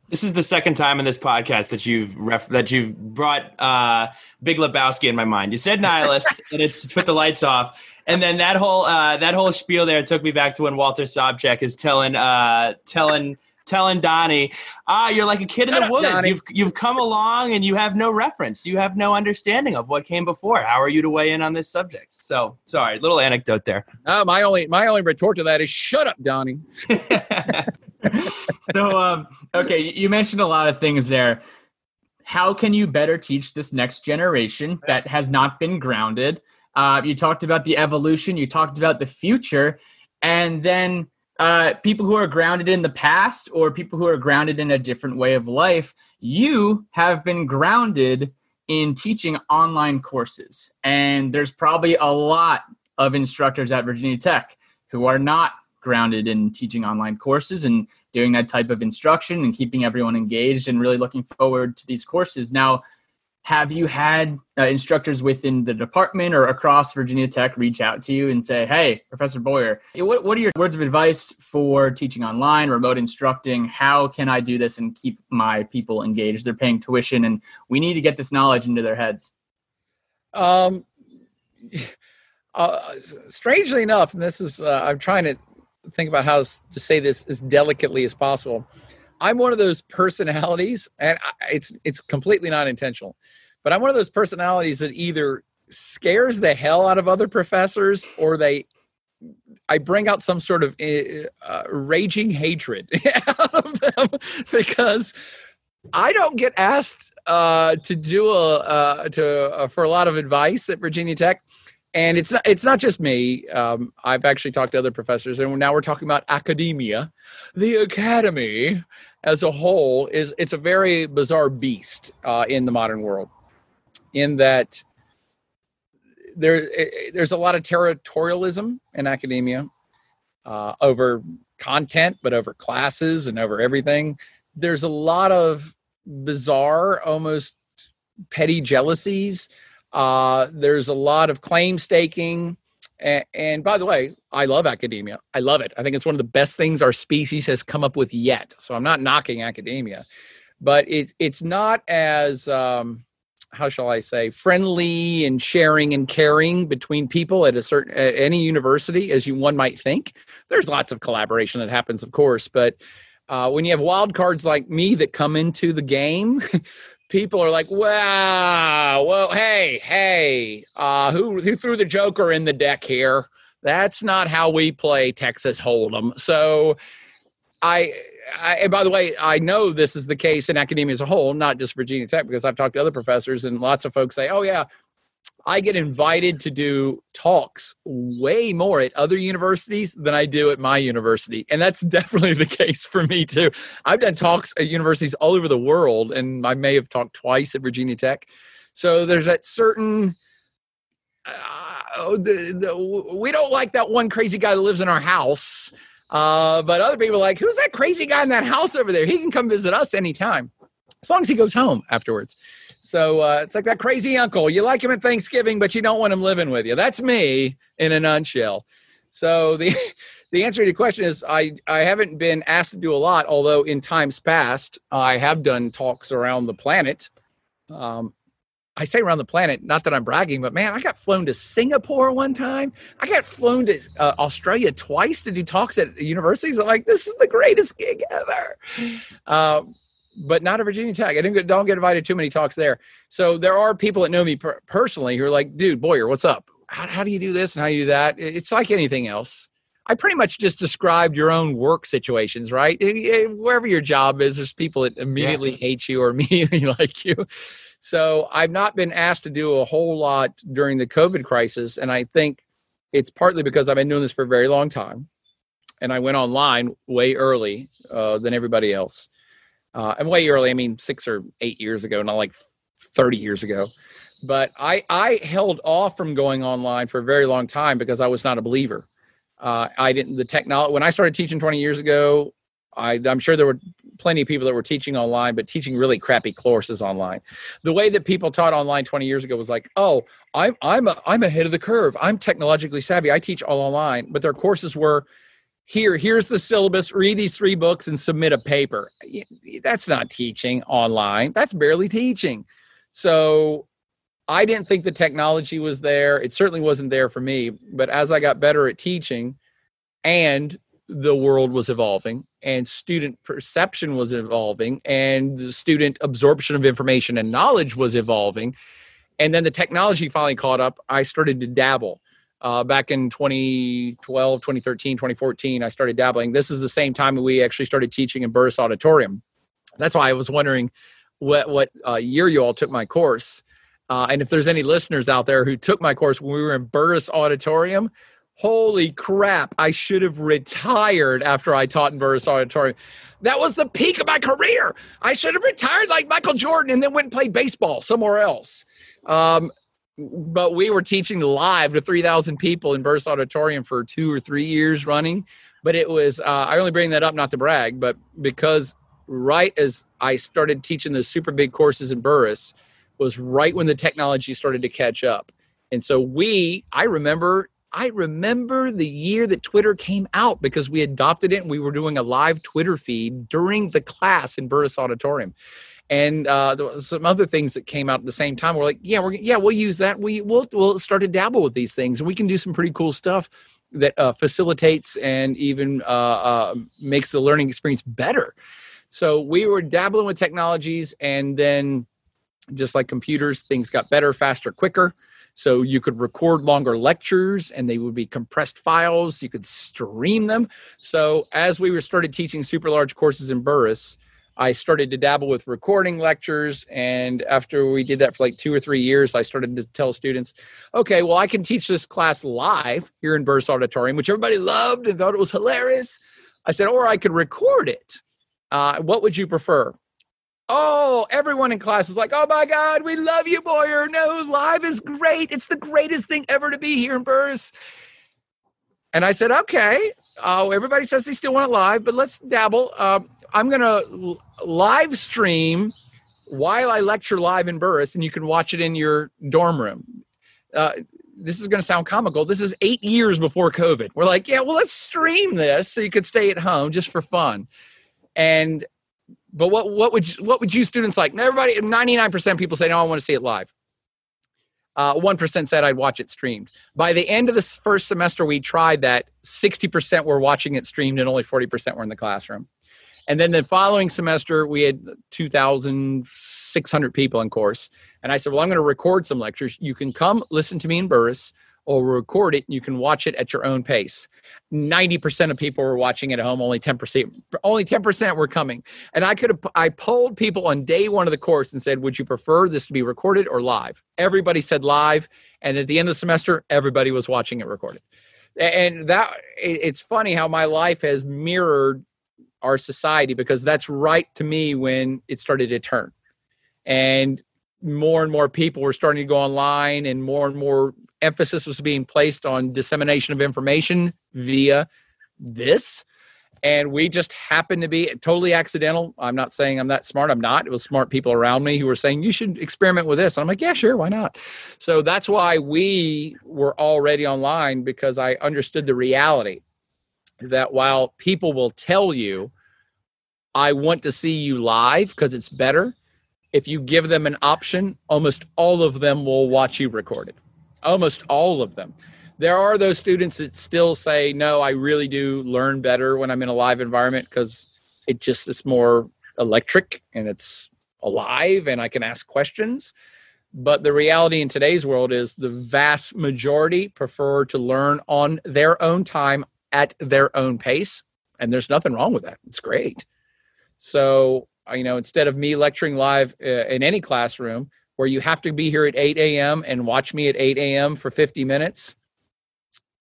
D: This is the second time in this podcast that you've ref- that you've brought uh, Big Lebowski in my mind. You said nihilist, and it's put the lights off, and then that whole uh, that whole spiel there took me back to when Walter Sobchak is telling uh, telling telling Donnie, ah, you're like a kid in the woods. Donnie. You've you've come along and you have no reference. You have no understanding of what came before. How are you to weigh in on this subject? So sorry, little anecdote there.
C: Uh, my only my only retort to that is shut up, Donnie.
B: so um, okay, you mentioned a lot of things there. How can you better teach this next generation that has not been grounded? Uh, you talked about the evolution. You talked about the future, and then uh, people who are grounded in the past or people who are grounded in a different way of life, you have been grounded in teaching online courses. And there's probably a lot of instructors at Virginia Tech who are not grounded in teaching online courses and doing that type of instruction and keeping everyone engaged and really looking forward to these courses. Now, have you had uh, instructors within the department or across Virginia Tech reach out to you and say, "Hey, Professor Boyer, what, what are your words of advice for teaching online, remote instructing? How can I do this and keep my people engaged? They're paying tuition, and we need to get this knowledge into their heads." Um,
C: uh, strangely enough, and this is uh, I'm trying to think about how to say this as delicately as possible. I'm one of those personalities, and it's it's completely not intentional but I'm one of those personalities that either scares the hell out of other professors or they I bring out some sort of uh, uh raging hatred out of them because I don't get asked uh, to do a uh, to uh, for a lot of advice at Virginia Tech, and it's not it's not just me. Um, I've actually talked to other professors, and now we're talking about academia, the academy as a whole is it's a very bizarre beast uh, in the modern world in that there there's a lot of territorialism in academia uh, over content, but over classes and over everything. There's a lot of bizarre, almost petty jealousies. Uh, there's a lot of claim staking. And, and, by the way, I love academia. I love it. I think it's one of the best things our species has come up with yet. So I'm not knocking academia, but it, it's not as um, how shall I say, friendly and sharing and caring between people at a certain at any university as you one might think. There's lots of collaboration that happens, of course, but uh, when you have wild cards like me that come into the game, people are like, "Wow, well, hey, hey, uh, who who threw the Joker in the deck here?" That's not how we play Texas Hold'em. So, I I, and by the way, I know this is the case in academia as a whole, not just Virginia Tech, because I've talked to other professors and lots of folks say, oh, yeah, I get invited to do talks way more at other universities than I do at my university. And that's definitely the case for me, too. I've done talks at universities all over the world, and I may have talked twice at Virginia Tech. So there's that certain. Uh, the, the, we don't like that one crazy guy that lives in our house uh, but other people are like, who's that crazy guy in that house over there? He can come visit us anytime, as long as he goes home afterwards. So uh, it's like that crazy uncle. You like him at Thanksgiving, but you don't want him living with you. That's me in a nutshell. So the the answer to your question is I I haven't been asked to do a lot, although in times past I have done talks around the planet. Um, I say around the planet, not that I'm bragging, but man, I got flown to Singapore one time. I got flown to uh, Australia twice to do talks at universities. I'm like, this is the greatest gig ever. Uh, but not at Virginia Tech. I didn't get, don't get invited to too many talks there. So there are people that know me per- personally who are like, dude, Boyer, what's up? How, how do you do this and how do you do that? It's like anything else. I pretty much just described your own work situations, right? Wherever your job is, there's people that immediately yeah. hate you or immediately like you. So I've not been asked to do a whole lot during the COVID crisis. And I think it's partly because I've been doing this for a very long time. And I went online way early uh, than everybody else. Uh, and way early, I mean, six or eight years ago, not like 30 years ago. But I, I held off from going online for a very long time because I was not a believer. Uh, I didn't, the technology, when I started teaching 20 years ago, I, I'm sure there were plenty of people that were teaching online, but teaching really crappy courses online. The way that people taught online 20 years ago was like, oh, I'm I'm a, I'm ahead of the curve. I'm technologically savvy. I teach all online, but their courses were here. Here's the syllabus. Read these three books and submit a paper. That's not teaching online. That's barely teaching. So I didn't think the technology was there. It certainly wasn't there for me. But as I got better at teaching and the world was evolving and student perception was evolving and student absorption of information and knowledge was evolving and then the technology finally caught up i started to dabble uh, back in 2012 2013 2014 i started dabbling this is the same time we actually started teaching in burruss auditorium that's why i was wondering what what uh, year you all took my course uh, and if there's any listeners out there who took my course when we were in burruss auditorium holy crap, I should have retired after I taught in Burruss Auditorium. That was the peak of my career. I should have retired like Michael Jordan and then went and played baseball somewhere else. Um, but we were teaching live to 3,000 people in Burruss Auditorium for two or three years running. But it was, uh, I only bring that up not to brag, but because right as I started teaching the super big courses in Burruss was right when the technology started to catch up. And so we, I remember I remember the year that Twitter came out because we adopted it and we were doing a live Twitter feed during the class in Burruss Auditorium. And uh, some other things that came out at the same time. We're like, yeah, we're yeah, we'll use that. We will we'll start to dabble with these things, and we can do some pretty cool stuff that uh, facilitates and even uh, uh makes the learning experience better. So we were dabbling with technologies, and then just like computers, things got better, faster, quicker. So you could record longer lectures and they would be compressed files. You could stream them. So as we were started teaching super large courses in Burruss, I started to dabble with recording lectures. And after we did that for like two or three years, I started to tell students, okay, well, I can teach this class live here in Burruss Auditorium, which everybody loved and thought it was hilarious. I said, or I could record it. Uh, what would you prefer? Oh, everyone in class is like, oh my God, we love you, Boyer. No, live is great. It's the greatest thing ever to be here in Burruss. And I said, okay. Oh, everybody says they still want it live, but let's dabble. Um, I'm going to live stream while I lecture live in Burruss, and you can watch it in your dorm room. Uh, this is going to sound comical. This is eight years before COVID. We're like, yeah, well, let's stream this so you could stay at home just for fun. And but what what would you, what would you students like? Everybody, ninety nine percent people say no, I want to see it live. Uh, one uh, said I'd watch it streamed. By the end of this first semester, we tried that. Sixty percent were watching it streamed, and only forty percent were in the classroom. And then the following semester, we had 2,600 people in course. And I said, Well, I'm going to record some lectures. You can come listen to me in Burruss or record it. You can watch it at your own pace. 90% of people were watching it at home. Only 10% only 10% were coming. And i could have i polled people on day one of the course and said would you prefer this to be recorded or live? Everybody said live. And at the end of the semester everybody was watching it recorded. And that it's funny how my life has mirrored our society because that's right to me when it started to turn. And more and more people were starting to go online and more and more emphasis was being placed on dissemination of information via this. And we just happened to be totally accidental. I'm not saying i'm that smart. I'm not. It was smart people around me who were saying you should experiment with this. And i'm like yeah sure. Why not? So that's why we were already online because i understood the reality that while people will tell you i want to see you live because it's better if you give them an option, almost all of them will watch you record it. Almost all of them. There are those students that still say, no, I really do learn better when I'm in a live environment because it just is more electric and it's alive and I can ask questions. But the reality in today's world is the vast majority prefer to learn on their own time at their own pace. And there's nothing wrong with that. It's great. So, uh, you know, instead of me lecturing live uh, in any classroom where you have to be here at 8 a.m. and watch me at 8 a.m. for 50 minutes,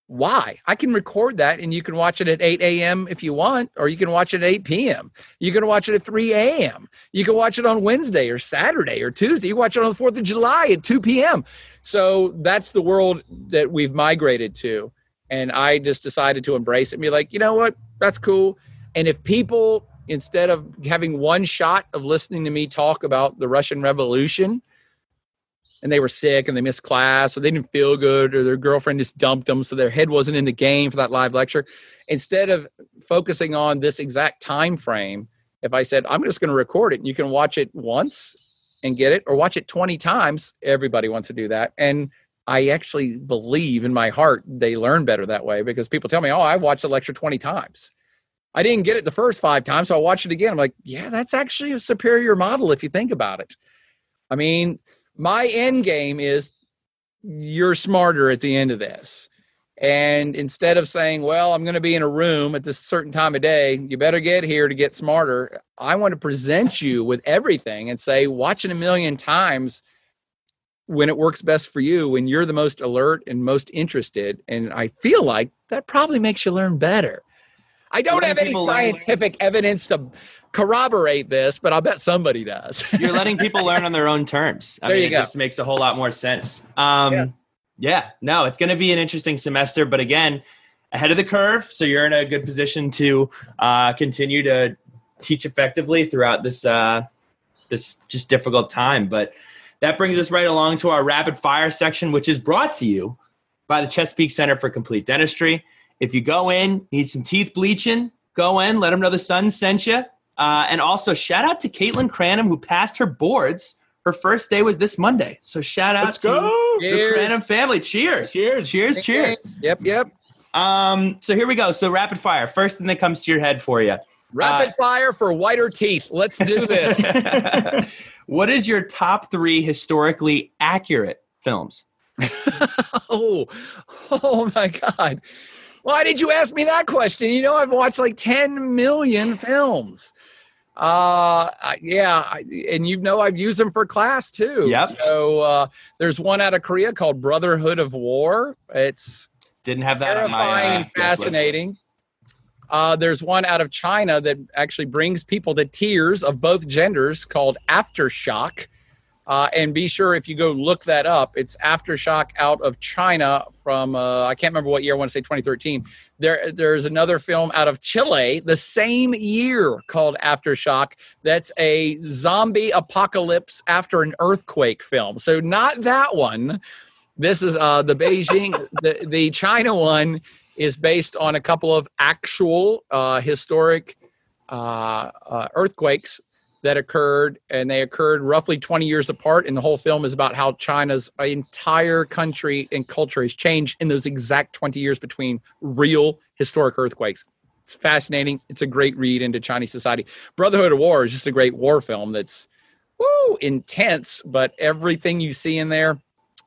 C: why? I can record that and you can watch it at 8 a.m. if you want, or you can watch it at 8 p.m. You can watch it at 3 a.m. You can watch it on Wednesday or Saturday or Tuesday. You watch it on the 4th of July at 2 p.m. So that's the world that we've migrated to. And I just decided to embrace it and be like, you know what? That's cool. And if people, instead of having one shot of listening to me talk about the Russian Revolution, and they were sick and they missed class or they didn't feel good or their girlfriend just dumped them so their head wasn't in the game for that live lecture instead of focusing on this exact time frame if i said i'm just going to record it and you can watch it once and get it or watch it 20 times everybody wants to do that and i actually believe in my heart they learn better that way because people tell me oh i watched the lecture 20 times i didn't get it the first five times so i watched it again i'm like yeah that's actually a superior model if you think about it i mean my end game is you're smarter at the end of this. And instead of saying, well, I'm going to be in a room at this certain time of day, you better get here to get smarter. I want to present you with everything and say, watch it a million times when it works best for you, when you're the most alert and most interested. And I feel like that probably makes you learn better. I don't have any scientific evidence to corroborate this, but I'll bet somebody does.
D: You're letting people learn on their own terms. I there mean, it go. just makes a whole lot more sense. Um, yeah. yeah, no, it's going to be an interesting semester, but again, ahead of the curve, so you're in a good position to uh, continue to teach effectively throughout this uh, this just difficult time. But that brings us right along to our rapid fire section, which is brought to you by the Chesapeake Center for Complete Dentistry. If you go in, need some teeth bleaching, go in, let them know the sun sent you. Uh, and also, shout out to Caitlin Cranham, who passed her boards. Her first day was this Monday. So, shout out Let's to go. the cheers. Cranham family. Cheers. Cheers. Cheers. Cheers.
C: Yep. Yep.
D: Um, so, here we go. So, rapid fire. First thing that comes to your head for you.
C: Rapid uh, fire for whiter teeth. Let's do this.
D: what is your top three historically accurate films?
C: oh, oh my God. Why did you ask me that question? You know, I've watched like 10 million films. Uh, yeah, and you know I've used them for class too.
D: Yep.
C: So uh, there's one out of Korea called Brotherhood of War. It's
D: didn't have that terrifying my, uh,
C: and fascinating. Uh, there's one out of China that actually brings people to tears of both genders called Aftershock. Uh, and be sure if you go look that up, it's Aftershock out of China from uh, I can't remember what year. I want to say 2013. There, there's another film out of Chile the same year called Aftershock. That's a zombie apocalypse after an earthquake film. So not that one. This is uh, the Beijing. the the China one is based on a couple of actual uh, historic uh, uh, earthquakes that occurred, and they occurred roughly 20 years apart. And the whole film is about how China's entire country and culture has changed in those exact 20 years between real historic earthquakes. It's fascinating. It's a great read into Chinese society. Brotherhood of War is just a great war film that's woo, intense, but everything you see in there,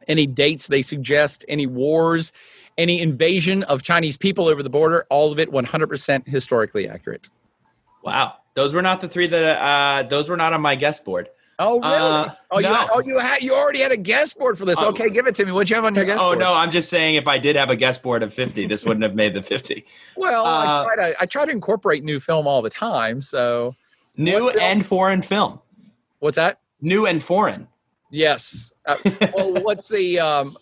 C: any dates they suggest, any wars, any invasion of Chinese people over the border, all of it 100% historically accurate.
D: Wow. Those were not the three that uh, those were not on my guest board.
C: Oh really? Uh, oh, you had, oh you had you already had a guest board for this. Oh. Okay, give it to me. What you have on your guest
D: oh,
C: board?
D: no, I'm just saying if I did have a guest board of 50, this wouldn't have made the 50.
C: Well, uh, I, try to, I try to incorporate new film all the time. So
D: new and foreign film.
C: What's that?
D: New and foreign.
C: Yes. Uh, well, what's the um,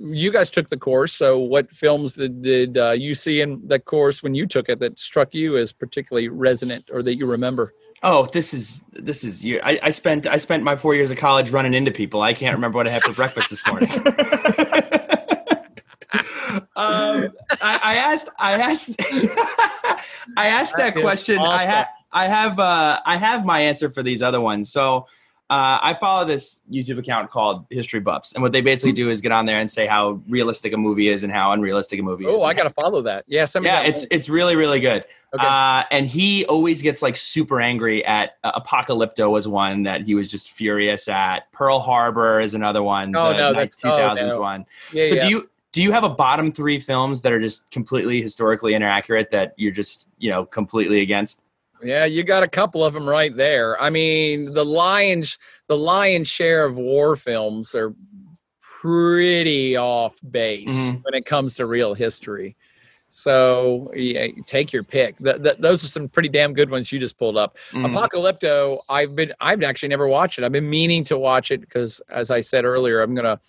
C: you guys took the course. So, what films did, did uh, you see in that course when you took it that struck you as particularly resonant or that you remember?
D: Oh, this is this is you. I, I spent I spent my four years of college running into people. I can't remember what I had for breakfast this morning. um, I, I, asked I asked I asked that, that question. Awesome. I have I have uh, I have my answer for these other ones. So uh, I follow this YouTube account called History Buffs, and what they basically do is get on there and say how realistic a movie is and how unrealistic a movie is.
C: Oh, I got to follow that. Yeah, send me
D: yeah, it's it's really really good.
C: Okay.
D: Uh, and he always gets like super angry at uh, Apocalypto was one that he was just furious at. Pearl Harbor is another one.
C: Oh, no, that's- oh,
D: 2000s
C: no.
D: one.
C: yeah,
D: so
C: yeah.
D: do you do you have a bottom three films that are just completely historically inaccurate that you're just you know completely against?
C: Yeah, you got a couple of them right there. I mean, the lion's the lion's share of war films are pretty off base
D: Mhm.
C: when it comes to real history. So yeah, take your pick. Th- th- those are some pretty damn good ones you just pulled up.
D: Mhm.
C: Apocalypto, I've been I've actually never watched it. I've been meaning to watch it because as I said earlier, I'm gonna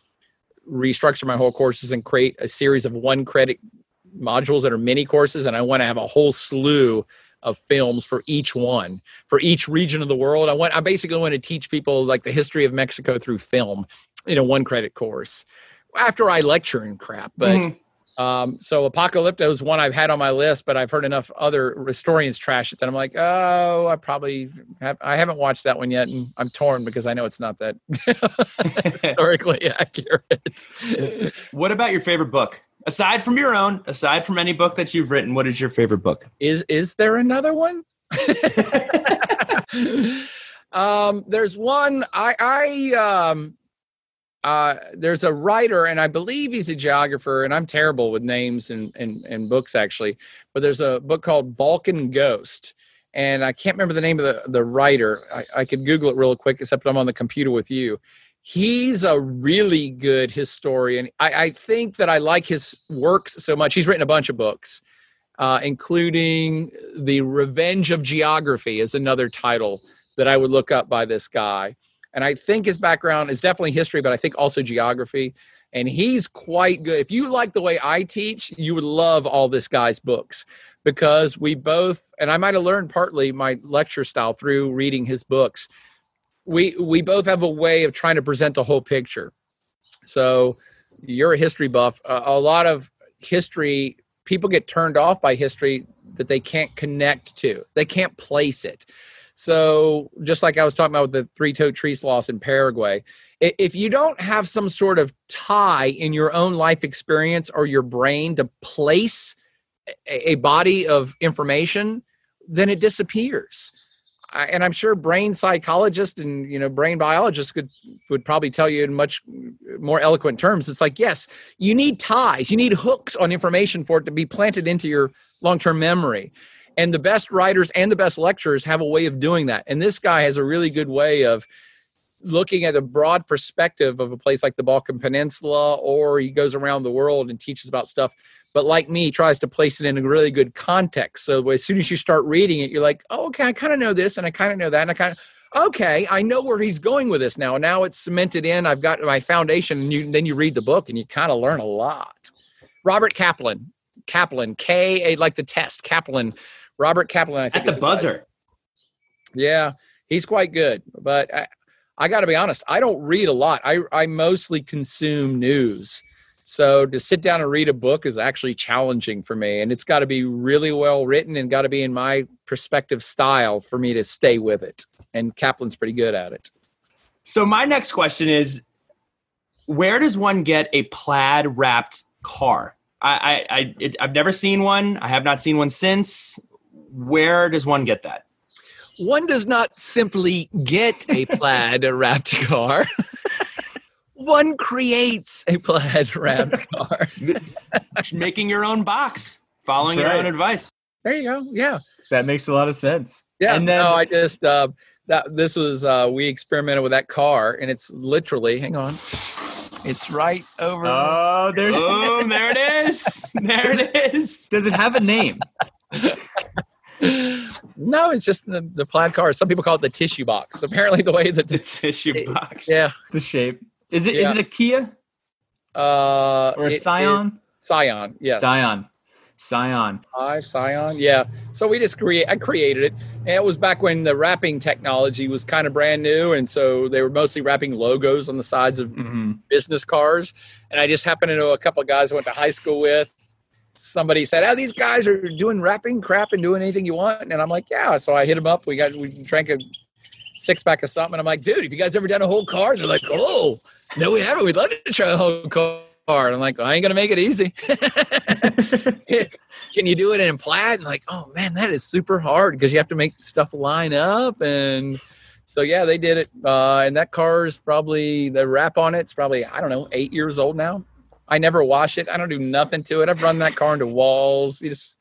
C: restructure my whole courses and create a series of one credit modules that are mini courses and I want to have a whole slew of films for each one for each region of the world. I want I basically want to teach people like the history of Mexico through film in a one credit course after I lecture and crap. But
D: Mhm.
C: um, so Apocalypto is one I've had on my list, but I've heard enough other historians trash it that I'm like, oh, I probably have, I haven't watched that one yet, and I'm torn because I know it's not that historically accurate.
D: What about your favorite book? Aside from your own, aside from any book that you've written, what is your favorite book?
C: is is there another one? um, there's one I I um uh there's a writer and I believe he's a geographer and I'm terrible with names and and, and books actually, but there's a book called Balkan Ghost. And I can't remember the name of the, the writer. I, I could Google it real quick, except I'm on the computer with you. He's a really good historian. I, I think that I like his works so much. He's written a bunch of books uh, including The Revenge of Geography is another title that I would look up by this guy. And I think his background is definitely history, but I think also geography. And he's quite good. If you like the way I teach, you would love all this guy's books because we both, and I might have learned partly my lecture style through reading his books. We we both have a way of trying to present the whole picture. So you're a history buff. A, a lot of history people get turned off by history that they can't connect to. They can't place it. So just like I was talking about with the three-toed tree sloths in Paraguay, if you don't have some sort of tie in your own life experience or your brain to place a body of information, then it disappears. And I'm sure brain psychologists and you know brain biologists could would probably tell you in much more eloquent terms. It's like yes, you need ties, you need hooks on information for it to be planted into your long-term memory. And the best writers and the best lecturers have a way of doing that. And this guy has a really good way of looking at a broad perspective of a place like the Balkan Peninsula, or he goes around the world and teaches about stuff. But like me, tries to place it in a really good context. So as soon as you start reading it, you're like, oh, okay, I kind of know this and I kind of know that. And I kind of, okay, I know where he's going with this now. Now it's cemented in. I've got my foundation. And you, then you read the book and you kind of learn a lot. Robert Kaplan, Kaplan, K, A, like the test, Kaplan, Robert Kaplan, I think.
D: At the
C: guy.
D: buzzer.
C: Yeah, he's quite good. But I, I got to be honest, I don't read a lot. I, I mostly consume news. So to sit down and read a book is actually challenging for me. And it's got to be really well written and got to be in my perspective style for me to stay with it. And Kaplan's pretty good at it.
D: So my next question is, where does one get a plaid wrapped car? I, I, I it, I've never seen one. I have not seen one since. Where does one get that?
C: One does not simply get a plaid wrapped car. One creates a plaid wrapped car.
D: Making your own box, following
B: That's
D: your
B: right.
D: own advice.
C: There you go. Yeah.
B: That makes a lot of sense.
C: Yeah,
B: And then-
C: no, I just uh, that this was uh, we experimented with that car, and it's literally hang on, it's right over.
B: Oh, there's.
D: Oh, there it is. There it is.
B: Does it have a name?
C: no, it's just the, the plaid car. Some people call it the tissue box. Apparently, the way that
D: The
C: the,
D: tissue box.
C: yeah,
B: The shape. Is it? Is
C: Yeah.
B: it a Kia
C: uh,
B: or a
C: it is-
B: Scion?
C: Scion, yes,
B: Scion. Scion.
C: Five Scion, yeah. So we just create. I created it, and it was back when the wrapping technology was kind of brand new, and so they were mostly wrapping logos on the sides of
B: hmm
C: business cars. And I just happened to know a couple of guys I went to high school with. Somebody said, "Oh, these guys are doing wrapping crap and doing anything you want," and I'm like, "Yeah." So I hit them up. We got we drank a six pack of something. And I'm like, dude, have you guys ever done a whole car? And they're like, oh, no, we haven't. We'd love to try a whole car. And I'm like, well, I ain't gonna make it easy. Can you do it in plaid? And like, oh man, that is super hard because you have to make stuff line up. And so yeah, they did it. Uh, and that car is probably the wrap on it's probably I don't know eight years old now. I never wash it. I don't do nothing to it. I've run that car into walls. You just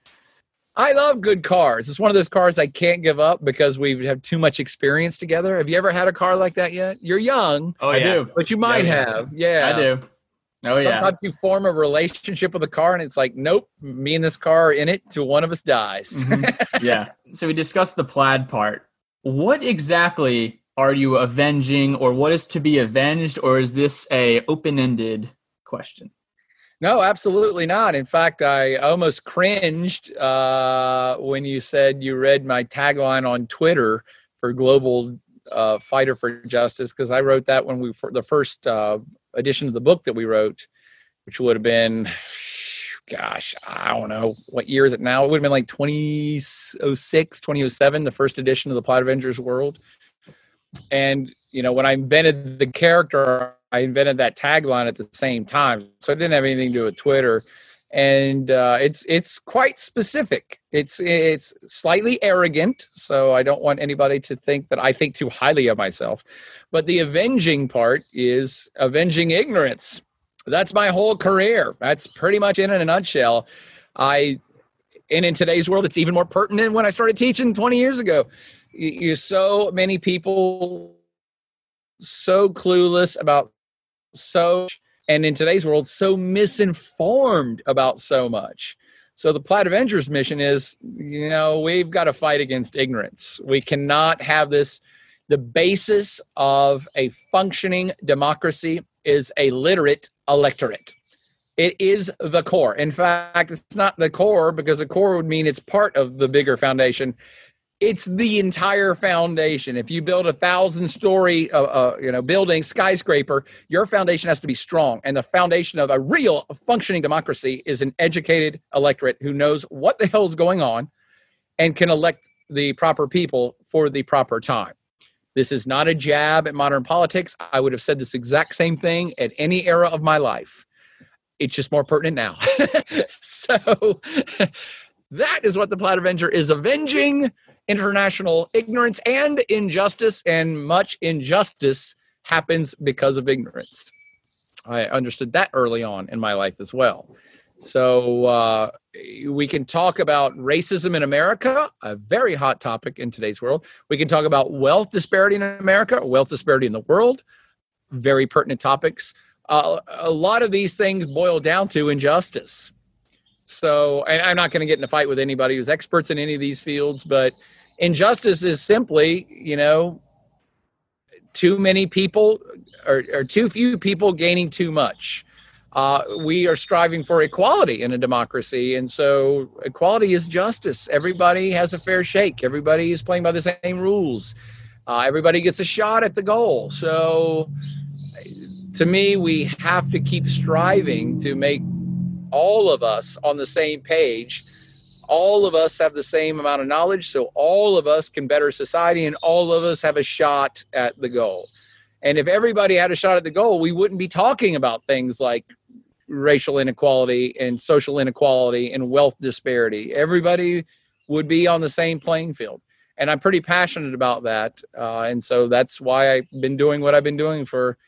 C: I love good cars. It's one of those cars I can't give up because we have too much experience together. Have you ever had a car like that yet? You're young.
D: Oh,
B: I
D: yeah.
B: do.
C: But you might
B: Yeah, yeah.
C: have. Yeah.
B: I do. Oh yeah.
C: Sometimes you form a relationship with a car and it's like, nope, me and this car are in it till one of us dies.
B: Mhm. yeah. So we discussed the plaid part. What exactly are you avenging, or what is to be avenged, or is this a open-ended question?
C: No, absolutely not. In fact, I almost cringed uh, when you said you read my tagline on Twitter for Global uh, Fighter for Justice because I wrote that when we the first uh, edition of the book that we wrote, which would have been, gosh, I don't know what year is it now. It would have been like 2006, 2007, the first edition of the Plaid Avengers World. And you know, when I invented the character, I invented that tagline at the same time, so it didn't have anything to do with Twitter. And uh, it's it's quite specific. It's it's slightly arrogant, so I don't want anybody to think that I think too highly of myself. But the avenging part is avenging ignorance. That's my whole career. That's pretty much in a nutshell. I and in today's world, it's even more pertinent when I started teaching 20 years ago. You, so many people so clueless about so and in today's world so misinformed about so much. So the plaid avengers mission is you know we've got to fight against ignorance. We cannot have this. The basis of a functioning democracy is a literate electorate. It is the core. In fact it's not the core because the core would mean it's part of the bigger foundation it's the entire foundation. If you build a thousand story, uh, uh, you know, building skyscraper, your foundation has to be strong. And the foundation of a real functioning democracy is an educated electorate who knows what the hell is going on and can elect the proper people for the proper time. This is not a jab at modern politics. I would have said this exact same thing at any era of my life. It's just more pertinent now. so that is what the Plaid Avenger is avenging international ignorance and injustice, and much injustice happens because of ignorance. I understood that early on in my life as well. So uh, we can talk about racism in America, a very hot topic in today's world. We can talk about wealth disparity in America, wealth disparity in the world, very pertinent topics. Uh, a lot of these things boil down to injustice. So, I'm not going to get in a fight with anybody who's experts in any of these fields, but injustice is simply, you know, too many people or, or too few people gaining too much. Uh, we are striving for equality in a democracy, and so equality is justice. Everybody has a fair shake. Everybody is playing by the same rules. Uh, everybody gets a shot at the goal. So, to me, we have to keep striving to make all of us on the same page. All of us have the same amount of knowledge, so all of us can better society, and all of us have a shot at the goal. And if everybody had a shot at the goal, we wouldn't be talking about things like racial inequality and social inequality and wealth disparity. Everybody would be on the same playing field. And I'm pretty passionate about that. Uh, and so that's why I've been doing what I've been doing for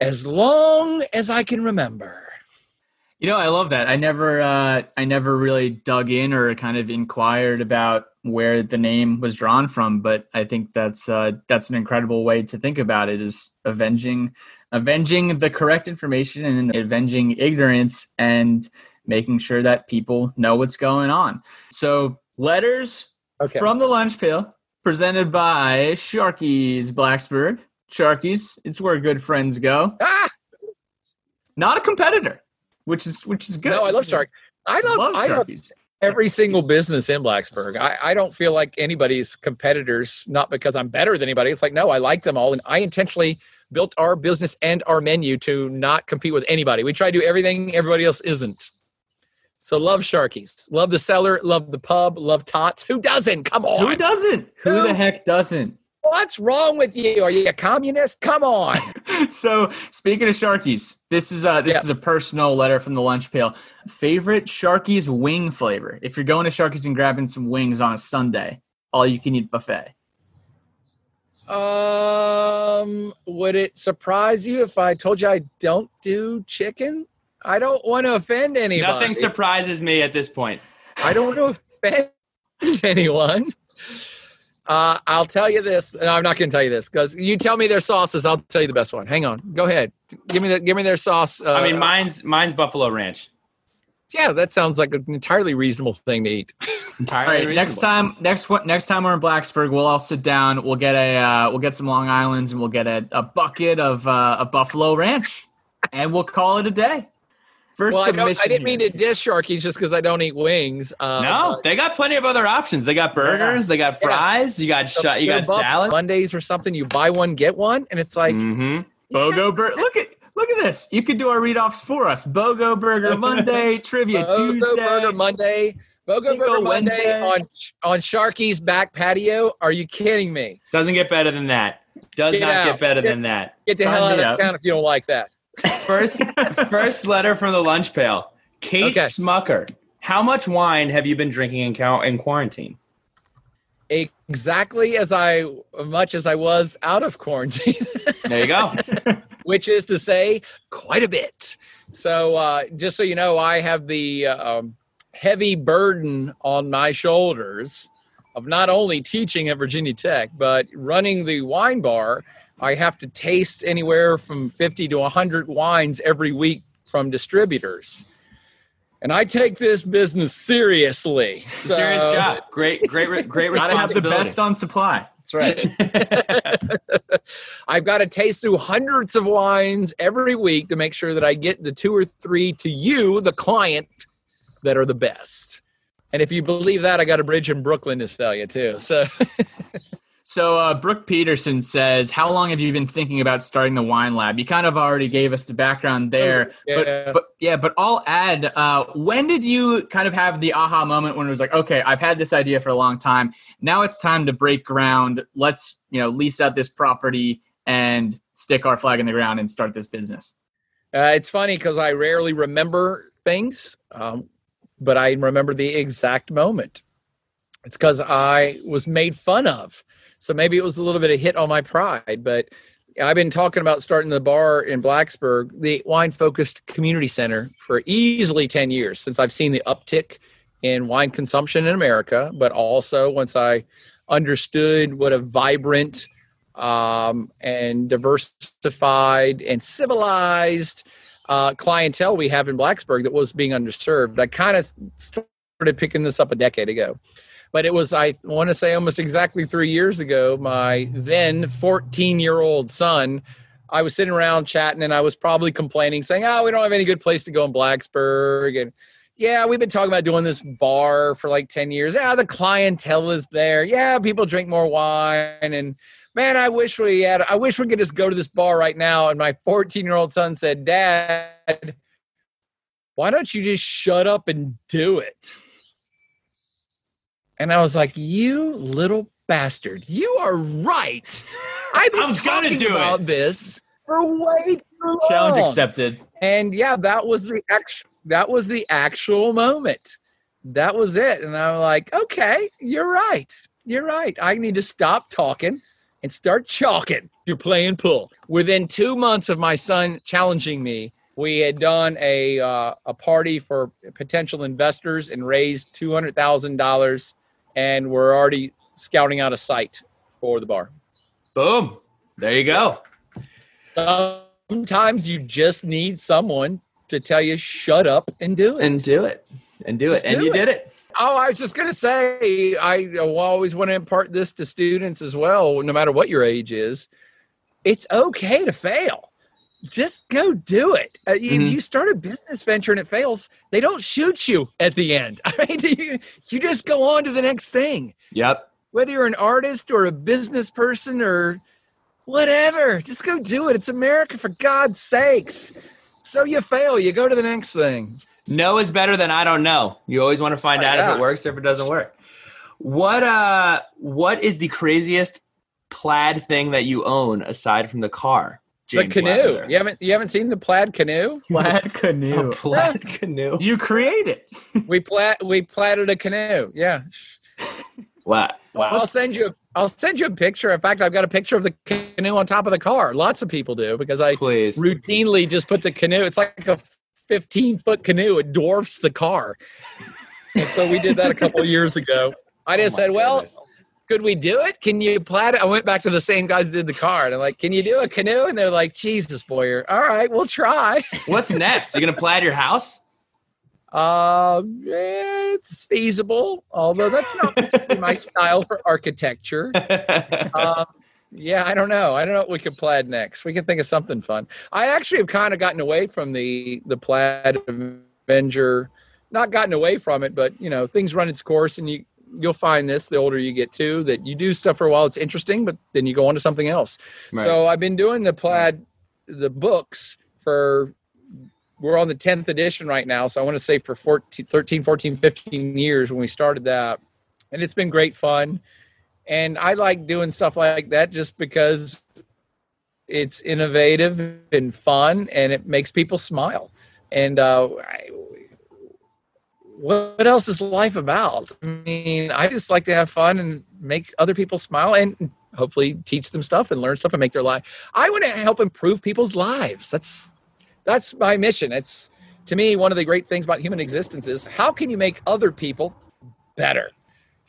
C: as long as I can remember.
B: You know, I love that. I never, uh, I never really dug in or kind of inquired about where the name was drawn from, but I think that's uh, that's an incredible way to think about it: is avenging, avenging the correct information and avenging ignorance, and making sure that people know what's going on. So, letters
C: Okay.
B: from the lunch pail, presented by Sharkey's Blacksburg. Sharkey's, it's where good friends go.
C: ah,
B: Not a competitor, which is which is good.
C: no, I love Shark. I love,
B: Love
C: I love every single business in Blacksburg. I, I don't feel like anybody's competitors, not because I'm better than anybody. It's like, no, I like them all. And I intentionally built our business and our menu to not compete with anybody. We try to do everything everybody else isn't. So love Sharkey's. Love the cellar, love the pub, love Tots. Who doesn't? Come on.
B: Who doesn't? Who
C: Who?
B: the heck doesn't?
C: What's wrong with you? Are you a communist? Come on.
B: so speaking of Sharkey's, this is a this
C: Yeah.
B: is a personal letter from the lunch pail. Favorite Sharkey's wing flavor? If you're going to Sharkey's and grabbing some wings on a Sunday, all you can eat buffet.
C: Um, would it surprise you if I told you I don't do chicken? I don't want to offend anybody.
D: Nothing surprises me at this point.
C: I don't want to offend anyone. Uh, I'll tell you this. No, I'm not going to tell you this because you tell me their sauces. I'll tell you the best one. Hang on. Go ahead. Give me the give me their sauce. Uh,
D: I mean, mine's mine's Buffalo Ranch.
C: yeah, that sounds like an entirely reasonable thing to eat.
D: Entirely
B: All right, next time, next one, next time we're in Blacksburg, we'll all sit down. We'll get a, uh, we'll get some Long Island's, and we'll get a, a bucket of uh, a Buffalo Ranch, and we'll call it a day. First
C: Well, I,
B: submission.
C: I didn't mean to diss Sharkey's just because I don't eat wings. Uh,
D: No, they got plenty of other options. They got burgers, they got fries, you got
C: but
D: sh- you got salad.
C: Mondays or something. You buy one, get one, and it's like
D: hmm
B: Bogo Burger. Look at look at this. You could do our read offs for us. Bogo Burger Monday, Trivia
C: Bogo
B: Tuesday.
C: Burger Monday. Bogo
B: Bingo
C: Burger Monday
B: Wednesday.
C: on on Sharkey's back patio. Are you kidding me?
D: Doesn't get better than that. Does
C: Get
D: not
C: out.
D: get better
C: Get-
D: than that.
C: Get the
B: Sign
C: hell out of
B: up.
C: town if you don't like that.
D: First, first letter from the lunch pail. Kate
C: Okay.
D: Smucker. How much wine have you been drinking in, count- in quarantine?
C: Exactly as I much as I was out of quarantine,
D: There you go.
C: which is to say, quite a bit. So uh, just so you know, I have the uh, um, heavy burden on my shoulders of not only teaching at Virginia Tech, but running the wine bar. I have to taste anywhere from 50 to 100 wines every week from distributors. And I take this business seriously. So-
D: Serious job. Great, great, re- great
B: Gotta have the best on supply. That's right.
C: I've got to taste through hundreds of wines every week to make sure that I get the two or three to you, the client, that are the best. And if you believe that, I got a bridge in Brooklyn to sell you too. So
B: So uh, Brooke Peterson says, "How long have you been thinking about starting the wine lab?" You kind of already gave us the background there,
C: yeah.
B: but but yeah, but I'll add. Uh, when did you kind of have the aha moment when it was like, okay, I've had this idea for a long time. Now it's time to break ground. Let's you know lease out this property and stick our flag in the ground and start this business.
C: Uh, it's funny because I rarely remember things, um, but I remember the exact moment. It's because I was made fun of. So maybe it was a little bit of a hit on my pride, but I've been talking about starting the bar in Blacksburg, the wine focused community center, for easily 10 years since I've seen the uptick in wine consumption in America, but also once I understood what a vibrant um, and diversified and civilized uh, clientele we have in Blacksburg that was being underserved. I kind of started picking this up a decade ago. But it was, I want to say, almost exactly three years ago, my then 14 year old son. I was sitting around chatting and I was probably complaining, saying, Oh, we don't have any good place to go in Blacksburg. And yeah, we've been talking about doing this bar for like 10 years. Yeah, the clientele is there. Yeah, people drink more wine. And man, I wish we had, I wish we could just go to this bar right now. And my 14 year old son said, Dad, why don't you just shut up and do it? And I was like, You little bastard, you are right. I've been
D: I was gonna
C: talking
D: do it.
C: about this for way too long.
B: Challenge accepted.
C: And yeah, that was the actual that was the actual moment. That was it. And I'm like, okay, you're right. You're right. I need to stop talking and start chalking. You're playing pool. Within two months of my son challenging me, we had done a uh, a party for potential investors and raised two hundred thousand dollars, and we're already scouting out a site for the bar.
D: Boom. There you go.
C: Sometimes you just need someone to tell you shut up and do it.
D: And do it. And do
C: Just
D: it. And
C: do
D: you
C: it.
D: did it.
C: Oh, I was just going to say, I always want to impart this to students as well, no matter what your age is. It's okay to fail. Just go do it. Uh, If
D: Mhm.
C: you start a business venture and it fails, they don't shoot you at the end. I mean, you, you just go on to the next thing.
D: Yep.
C: Whether you're an artist or a business person or whatever, just go do it. It's America, for God's sakes. So you fail, you go to the next thing.
D: No is better than I don't know. You always want to find
C: Oh,
D: out
C: yeah.
D: if it works or if it doesn't work. What uh what is the craziest plaid thing that you own aside from the car?
C: The canoe.
D: Lavender?
C: You haven't you haven't seen the plaid canoe?
B: Plaid
D: A
B: canoe.
D: plaid canoe.
B: You create it.
C: We plat we platted a canoe. Yeah.
D: Wow. Wow.
C: I'll send you. I'll send you a picture. In fact, I've got a picture of the canoe on top of the car. Lots of people do because I
D: Please.
C: routinely just put the canoe. It's like a 15 foot canoe. It dwarfs the car. And so we did that a couple of years ago. I oh just
D: Oh my
C: said, well,
D: goodness.
C: Could we do it? Can you plat it? I went back to the same guys that did the car and I'm like, can you do a canoe? And they're like, Jesus, Boyer. All right, we'll try.
D: What's next? You're gonna plaid your house?
C: Uh, it's feasible, although that's not my style for architecture. um, yeah, I don't know. I don't know what we could plaid next. We can think of something fun. I actually have kind of gotten away from the the plaid Avenger. Not gotten away from it, but you know, things run its course, and you you'll find this the older you get too that you do stuff for a while. It's interesting, but then you go on to something else.
D: Right.
C: So I've been doing the plaid the books for we're on the 10th edition right now so i want to say for 14, 13 14 15 years when we started that and it's been great fun and i like doing stuff like that just because it's innovative and fun and it makes people smile and uh, I, what else is life about? I mean i just like to have fun and make other people smile and hopefully teach them stuff and learn stuff and make their life. I want to help improve people's lives. That's that's my mission. It's to me one of the great things about human existence is how can you make other people better?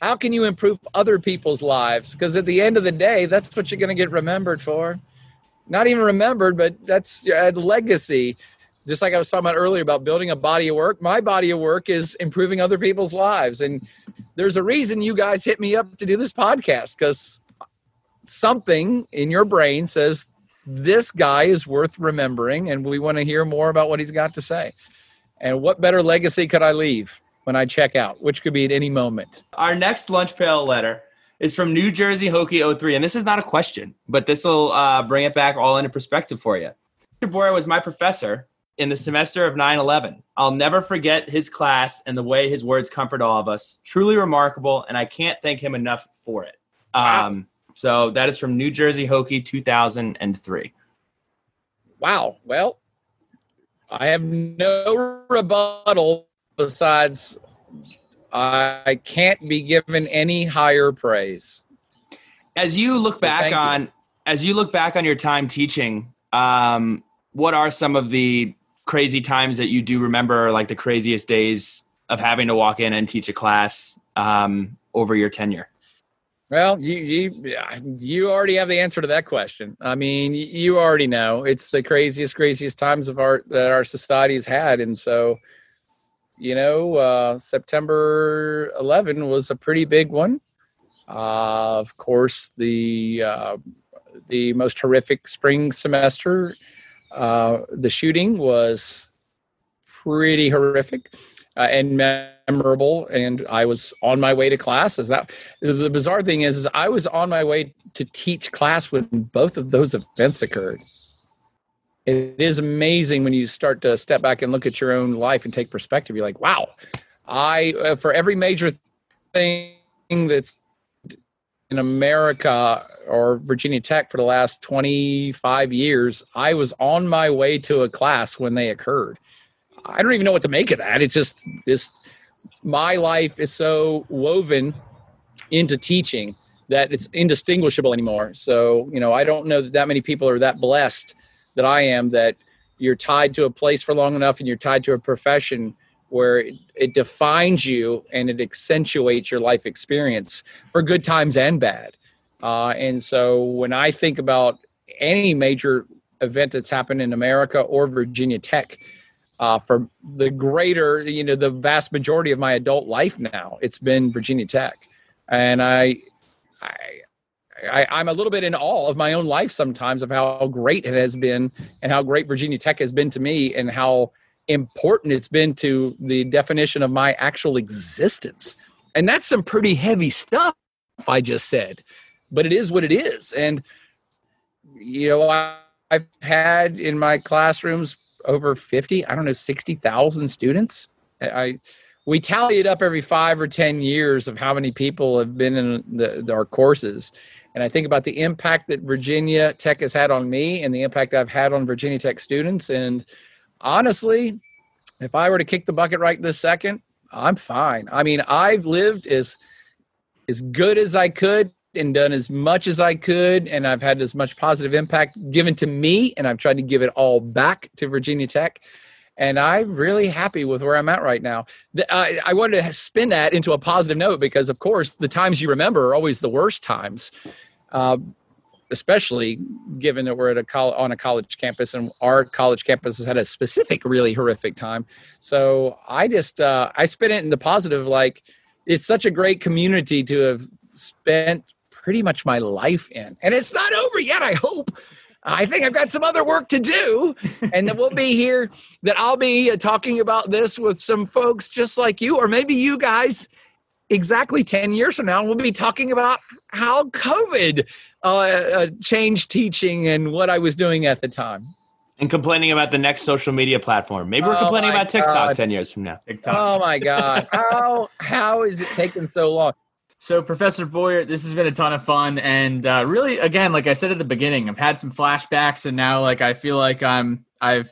C: How can you improve other people's lives? Because at the end of the day that's what you're going to get remembered for. Not even remembered but that's a legacy just like i was talking about earlier about building a body of work my body of work is improving other people's lives and there's a reason you guys hit me up to do this podcast because something in your brain says this guy is worth remembering and we want to hear more about what he's got to say and what better legacy could i leave when i check out which could be at any moment
D: Our next lunch pail letter is from New Jersey Hokie 03. And this is not a question, but this will uh, bring it back all into perspective for you. Mr. Boyer was my professor in the semester of 9 11. I'll never forget his class and the way his words comfort all of us. Truly remarkable, and I can't thank him enough for it. Um, so that is from New Jersey Hokie 2003.
C: wow well i have no rebuttal besides i can't be given any higher praise
D: As you look
C: So
D: back
C: thank you.
D: on as you look back on your time teaching, um, what are some of the crazy times that you do remember, like the craziest days of having to walk in and teach a class um, over your tenure?
C: Well, you you you already have the answer to that question. I mean, you already know it's the craziest, craziest times of our that our society has had, and so, you know, uh, September 11 was a pretty big one. Uh, of course, the uh, the most horrific spring semester, uh, the shooting was pretty horrific uh, and memorable. And I was on my way to class. Is that the bizarre thing is, is I was on my way to teach class when both of those events occurred. It is amazing when you start to step back and look at your own life and take perspective. You're like, wow, I uh, for every major thing that's in America or Virginia Tech for the last 25 years, I was on my way to a class when they occurred. I don't even know what to make of that. It's just this my life is so woven into teaching that it's indistinguishable anymore. So, you know, I don't know that that many people are that blessed that I am that you're tied to a place for long enough and you're tied to a profession where it, it defines you and it accentuates your life experience for good times and bad. Uh, and so when I think about any major event that's happened in America or Virginia Tech, uh, for the greater, you know, the vast majority of my adult life now, it's been Virginia Tech, and I, I, I, I'm a little bit in awe of my own life sometimes of how great it has been and how great Virginia Tech has been to me and how important it's been to the definition of my actual existence. And that's some pretty heavy stuff I just said, but it is what it is. And you know, I, I've had in my classrooms over 50 i don't know 60000 students i we tally it up every five or ten years of how many people have been in the, our courses and i think about the impact that virginia tech has had on me and the impact i've had on virginia tech students and honestly if i were to kick the bucket right this second i'm fine. I mean i've lived as as good as i could and done as much as i could and i've had as much positive impact given to me and i've tried to give it all back to virginia tech. And I'm really happy with where I'm at right now. I, I wanted to spin that into a positive note because, of course, the times you remember are always the worst times, uh, especially given that we're at a col- on a college campus and our college campus has had a specific really horrific time. So I just uh, I spin it in the positive, like it's such a great community to have spent pretty much my life in, and it's not over yet. I hope. I think I've got some other work to do. And that we'll be here, that I'll be uh, talking about this with some folks just like you, or maybe you guys exactly 10 years from now. We'll be talking about how COVID uh, uh, changed teaching and what I was doing at the time.
D: And complaining about the next social media platform. Maybe we're oh complaining about TikTok God. 10 years from now. TikTok.
C: Oh my God. how, how is it taking so long?
B: So, Professor Boyer, this has been a ton of fun, and uh, really, again, like I said at the beginning, I've had some flashbacks, and now, like, I feel like I'm I've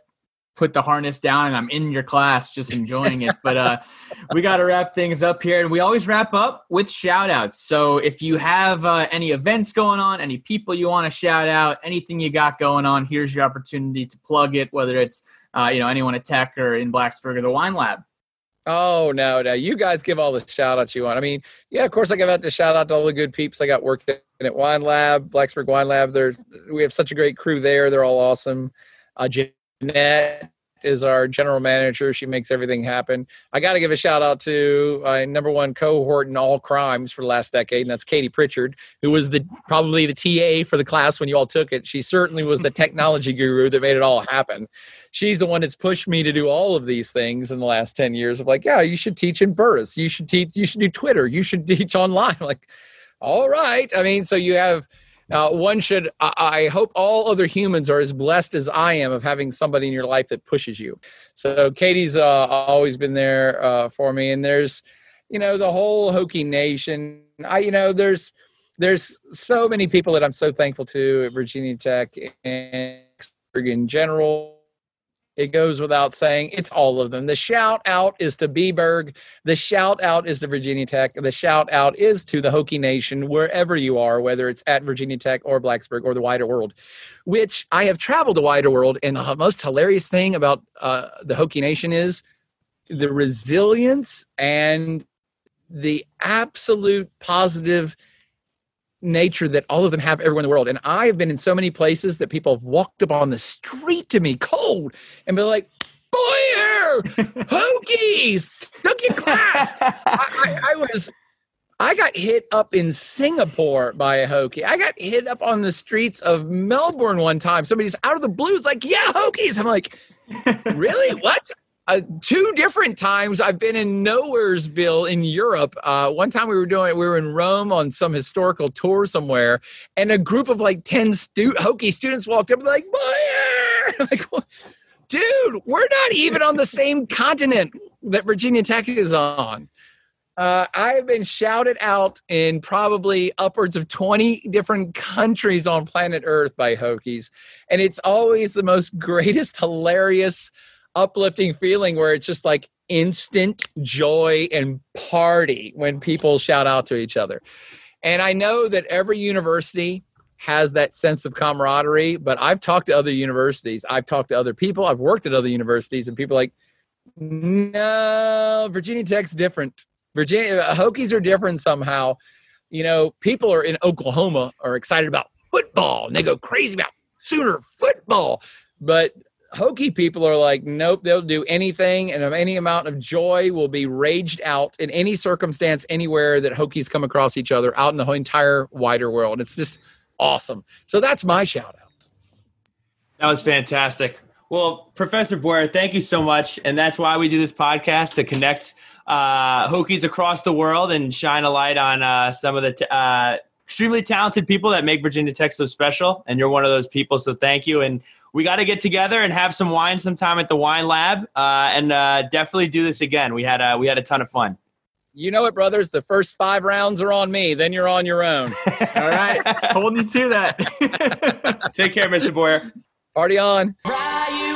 B: put the harness down and I'm in your class, just enjoying it. But uh, we got to wrap things up here, and we always wrap up with shout outs. So, if you have uh, any events going on, any people you want to shout out, anything you got going on, here's your opportunity to plug it. Whether it's uh, you know anyone at Tech or in Blacksburg or the Wine Lab.
C: Oh no, no! You guys give all the shout outs you want. I mean, yeah, of course I give out the shout out to all the good peeps I got working at Wine Lab, Blacksburg Wine Lab. There's we have such a great crew there. They're all awesome. Uh, Jeanette is our general manager. She makes everything happen. I got to give a shout out to my number one cohort in all crimes for the last decade, and that's Katie Pritchard, who was the probably the TA for the class when you all took it. She certainly was the technology guru that made it all happen. She's the one that's pushed me to do all of these things in the last 10 years of like, yeah, you should teach in Burruss. You should teach, you should do Twitter. You should teach online. I'm like, all right. I mean, so you have – uh, one should, I, hope all other humans are as blessed as I am of having somebody in your life that pushes you. So Katie's uh, always been there uh, for me. And there's, you know, the whole Hokie Nation. I, you know, there's, there's so many people that I'm so thankful to at Virginia Tech and in general it goes without saying. It's all of them. The shout out is to B-burg. The shout out is to Virginia Tech. The shout out is to the Hokie Nation, wherever you are, whether it's at Virginia Tech or Blacksburg or the wider world, which I have traveled the wider world. And the most hilarious thing about uh, the Hokie Nation is the resilience and the absolute positive – nature that all of them have everywhere in the world. And I have been in so many places that people have walked up on the street to me cold and be like, Boyer, Hokies, took your class. I, I, I, was, I got hit up in Singapore by a Hokie. I got hit up on the streets of Melbourne one time. Somebody's out of the blues, like, yeah, Hokies. I'm like, really? What? Uh, two different times I've been in Nowheresville in Europe. Uh, one time we were doing we were in Rome on some historical tour somewhere, and a group of like ten stu- Hokie students walked up and like, like, dude, we're not even on the same continent that Virginia Tech is on. Uh, I have been shouted out in probably upwards of 20 different countries on planet Earth by Hokies. And it's always the most greatest, hilarious, uplifting feeling where it's just like instant joy and party when people shout out to each other. And I know that every university has that sense of camaraderie, but I've talked to other universities, I've talked to other people, I've worked at other universities, and people like, no, Virginia Tech's different. Virginia uh, Hokies are different somehow. You know, people are in Oklahoma are excited about football and they go crazy about Sooner football. But Hokie people are like, nope, they'll do anything, and of any amount of joy will be raged out in any circumstance, anywhere that Hokies come across each other out in the entire wider world. It's just awesome. So that's my shout out.
D: That was fantastic. Well, Professor Boyer, thank you so much. And that's why we do this podcast to connect uh, Hokies across the world and shine a light on uh, some of the t- uh, extremely talented people that make Virginia Tech so special, and you're one of those people. So thank you. And we got to get together and have some wine sometime at the Wine Lab, uh, and uh, definitely do this again. We had a we had a ton of fun.
C: You know it, brothers. The first five rounds are on me. Then you're on your own.
B: All right, holding you to that.
D: Take care, Mr. Boyer.
C: Party on.
E: Ride